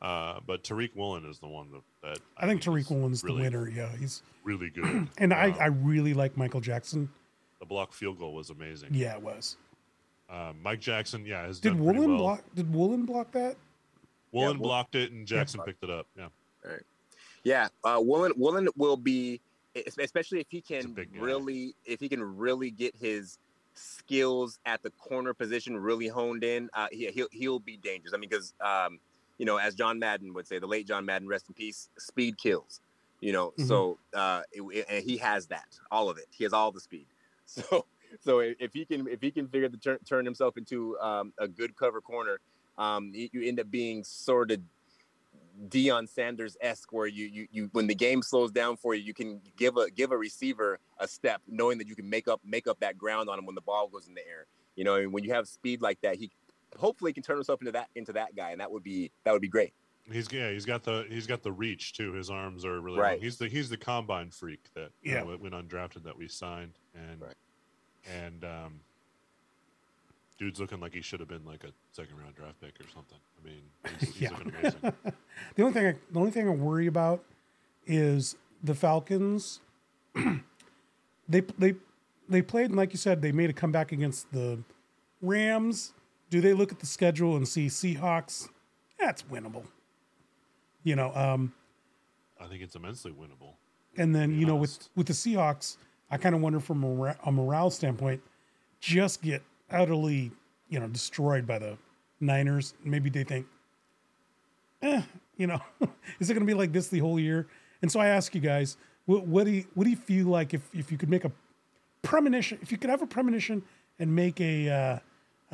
Uh, but Tariq Woolen is the one that, that I think Tariq is Woolen's really, the winner. Yeah, he's Really good. and I Um, I really like Michael Jackson. the block field goal was amazing. Yeah, it was. Um, Mike Jackson, yeah, has Did done Woolen well. block? Did Woolen block that? Woolen Yeah, blocked it and Jackson picked it up. Yeah. Yeah, uh, Woolen Woolen will be es- especially if he can really, if he can really get his skills at the corner position really honed in, uh, he, he'll he'll be dangerous. I mean, because um, you know, as John Madden would say, the late John Madden, rest in peace, speed kills. You know, Mhm. so uh, it- it- and he has that, all of it. He has all the speed. So so if if he can if he can figure to turn turn himself into um, a good cover corner, um, you you end up being sort of Deion Sanders esque, where you, you you when the game slows down for you, you can give a give a receiver a step, knowing that you can make up make up that ground on him when the ball goes in the air. You know, and when you have speed like that, he hopefully can turn himself into that into that guy, and that would be that would be great. He's yeah, he's got the he's got the reach too. His arms are really Right. long. He's the he's the combine freak that Yeah. uh, went undrafted that we signed and Right. and um, dude's looking like he should have been like a second round draft pick or something. I mean, he's, he's Yeah. looking amazing. The only thing I, the only thing I worry about is the Falcons. they they they played and like you said they made a comeback against the Rams. Do they look at the schedule and see Seahawks? That's winnable. You know, um, I think it's immensely winnable. and then you know with with the Seahawks, I kind of wonder from a, a morale standpoint, just get utterly you know destroyed by the Niners. Maybe they think, eh, you know, is it going to be like this the whole year? And so I ask you guys, what, what do you what do you feel like if if you could make a premonition, if you could have a premonition and make a uh,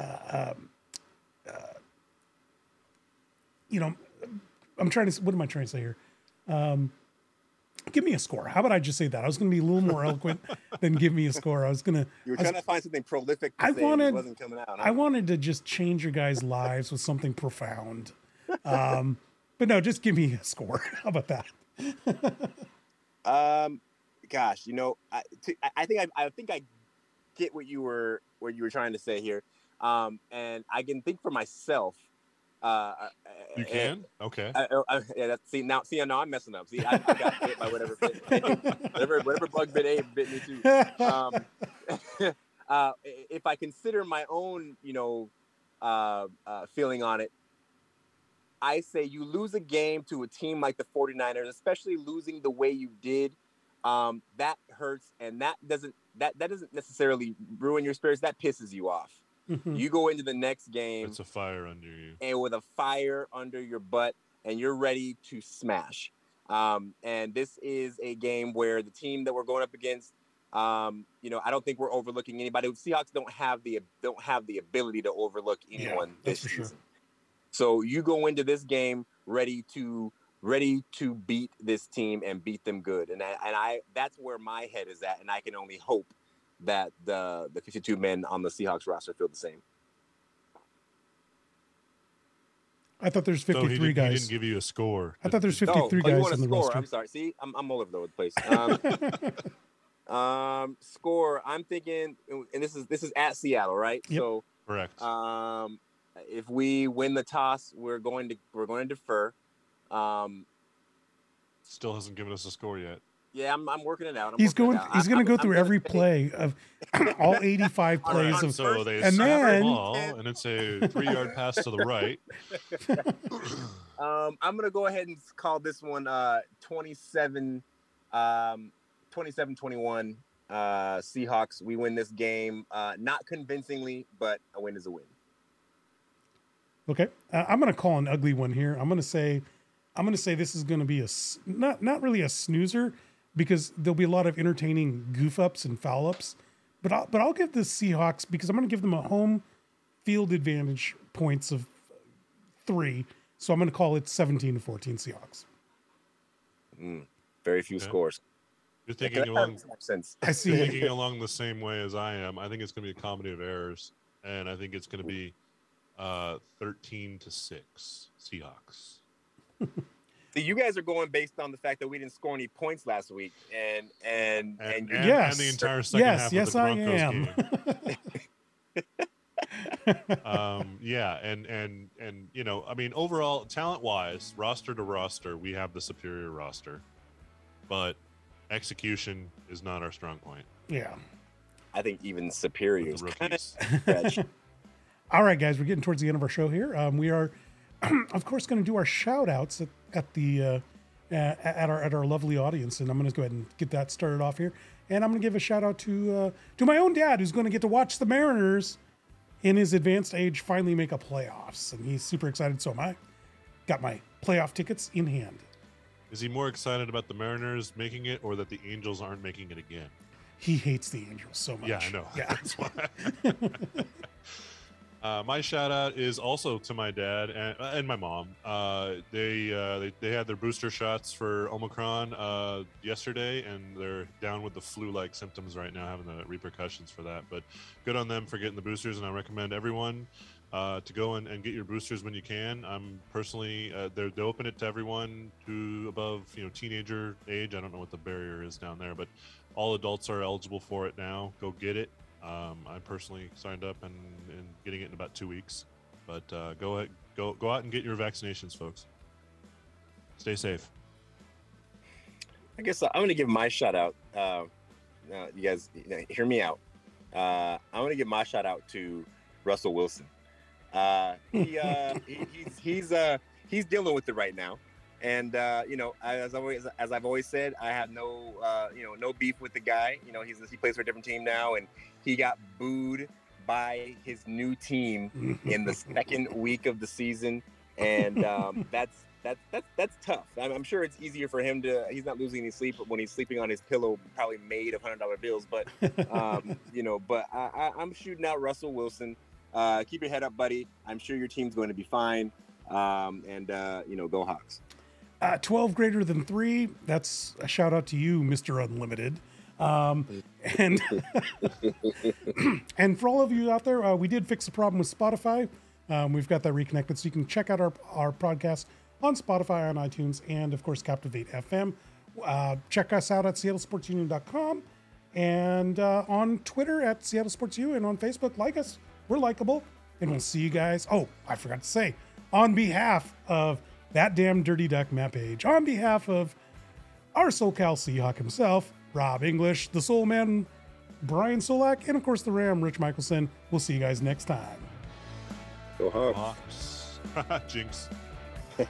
uh, um, uh, you know, I'm trying to what am I trying to say here? Um, give me a score. How about I just say that? I was going to be a little more eloquent than give me a score. I was going to. You were I was- trying to find something prolific. I wanted- wasn't coming out. huh? I wanted to just change your guys' lives with something profound. Um, but no, just give me a score. How about that? Um, gosh, you know, I, I- I think I, I think I get what you were what you were trying to say here, um, and I can think for myself. Uh, You and- can okay. I, I, I- yeah, that's, see now, see now I'm messing up. See, I, I got bit by whatever, bit, whatever, whatever bug bit A bit me too. Um, uh, if I consider my own, you know, uh, uh, feeling on it, I say you lose a game to a team like the 49ers, especially losing the way you did. Um, that hurts, and that doesn't that that doesn't necessarily ruin your spirits. That pisses you off. Mhm. You go into the next game It's a fire under you. and with a fire under your butt and you're ready to smash. Um, and this is a game where the team that we're going up against, um, you know, I don't think we're overlooking anybody. Seahawks don't have the don't have the ability to overlook anyone that's this for sure. season. So you go into this game ready to ready to beat this team and beat them good. And I, and I that's where my head is at, and I can only hope that the the 52 men on the Seahawks roster feel the same. I thought there's So he, 53 did, he guys. didn't give you a score. I thought there's 53 oh, guys on the score. roster. I'm sorry. See, I'm, I'm all over the place. Um, um, score. I'm thinking, and this is this is at Seattle, right? Yep. So, Correct. um, if we win the toss, we're going to we're going to defer. Um, Still hasn't given us a score yet. Yeah, I'm, I'm working it out. I'm He's going. out. He's going to go I'm through gonna every say- play of all 85 On- plays on of. So they and then- the ball, and it's a three-yard pass to the right. Um, I'm gonna go ahead and call this one uh 27, um, 27-21 uh, Seahawks. We win this game, uh, not convincingly, but a win is a win. Okay, uh, I'm going to call an ugly one here. I'm going to say, I'm going to say this is going to be a s- not not really a snoozer because there'll be a lot of entertaining goof ups and foul ups, but I'll, but I'll give the Seahawks because I'm going to give them a home field advantage points of three. So I'm going to call it 17 to 14 Seahawks. Mm, very few Okay. scores. You're thinking that along sense. I see. thinking along the same way as I am. I think it's going to be a comedy of errors, and I think it's going to be uh, 13 to six Seahawks. See, you guys are going based on the fact that we didn't score any points last week, and and and, And, and, Yes. and the entire second yes, half yes, of the I Broncos am. game. um, yeah, and and and you know, I mean, overall, talent wise, roster to roster, we have the superior roster, but execution is not our strong point. yeah. I think even superior is kind of All right, guys, we're getting towards the end of our show here. Um, we are, of course, going to do our shout outs at, at the uh, uh, at our at our lovely audience, and I'm going to go ahead and get that started off here. And I'm going to give a shout out to uh, to my own dad, who's going to get to watch the Mariners in his advanced age finally make a playoffs, and he's super excited. So am I. Got my playoff tickets in hand. Is he more excited about the Mariners making it or that the Angels aren't making it again? He hates the Angels so much. Yeah, I know. Yeah. That's why. uh, my shout out is also to my dad and, and my mom. Uh, they, uh, they they had their booster shots for Omicron uh, yesterday, and they're down with the flu-like symptoms right now, having the repercussions for that. But good on them for getting the boosters, and I recommend everyone uh, to go and, and get your boosters when you can. I'm personally uh, they they open it to everyone who above you know teenager age. I don't know what the barrier is down there, but all adults are eligible for it now. Go get it. Um, I personally signed up and, and getting it in about two weeks. But uh, go ahead, go go out and get your vaccinations, folks. Stay safe. I guess I'm going to give my shout out. Uh, uh, you guys hear me out. Uh, I'm going to give my shout out to Russell Wilson. Uh, he, uh, he, he's he's uh, he's dealing with it right now, and uh, you know, as I always as I've always said, I have no uh, you know no beef with the guy. You know, he's he plays for a different team now, and he got booed by his new team in the second week of the season, and um, that's that's that's that's tough. I'm, I'm sure it's easier for him to. He's not losing any sleep when he's sleeping on his pillow, probably made of hundred dollar bills. But um, you know, but I, I, I'm shooting out Russell Wilson. Uh, keep your head up, buddy. I'm sure your team's going to be fine. Um, and uh, you know, go Hawks. Uh, 12 greater than three. That's a shout out to you, Mr. Unlimited. Um, and and for all of you out there, uh, we did fix the problem with Spotify. Um, we've got that reconnected, so you can check out our, our podcast on Spotify, on iTunes, and of course, Captivate FM. Uh, check us out at seattlesportsunion.com and uh, on Twitter at Seattle Sports and on Facebook. Like us, we're likable, and we'll see you guys. Oh, I forgot to say, on behalf of that damn dirty duck Matt Paige, on behalf of our SoCal Seahawk himself, Rob English, the Soul Man, Brian Solack, and of course the Ram, Rich Michelson. We'll see you guys next time. Go Hawks. Hawks. Jinx.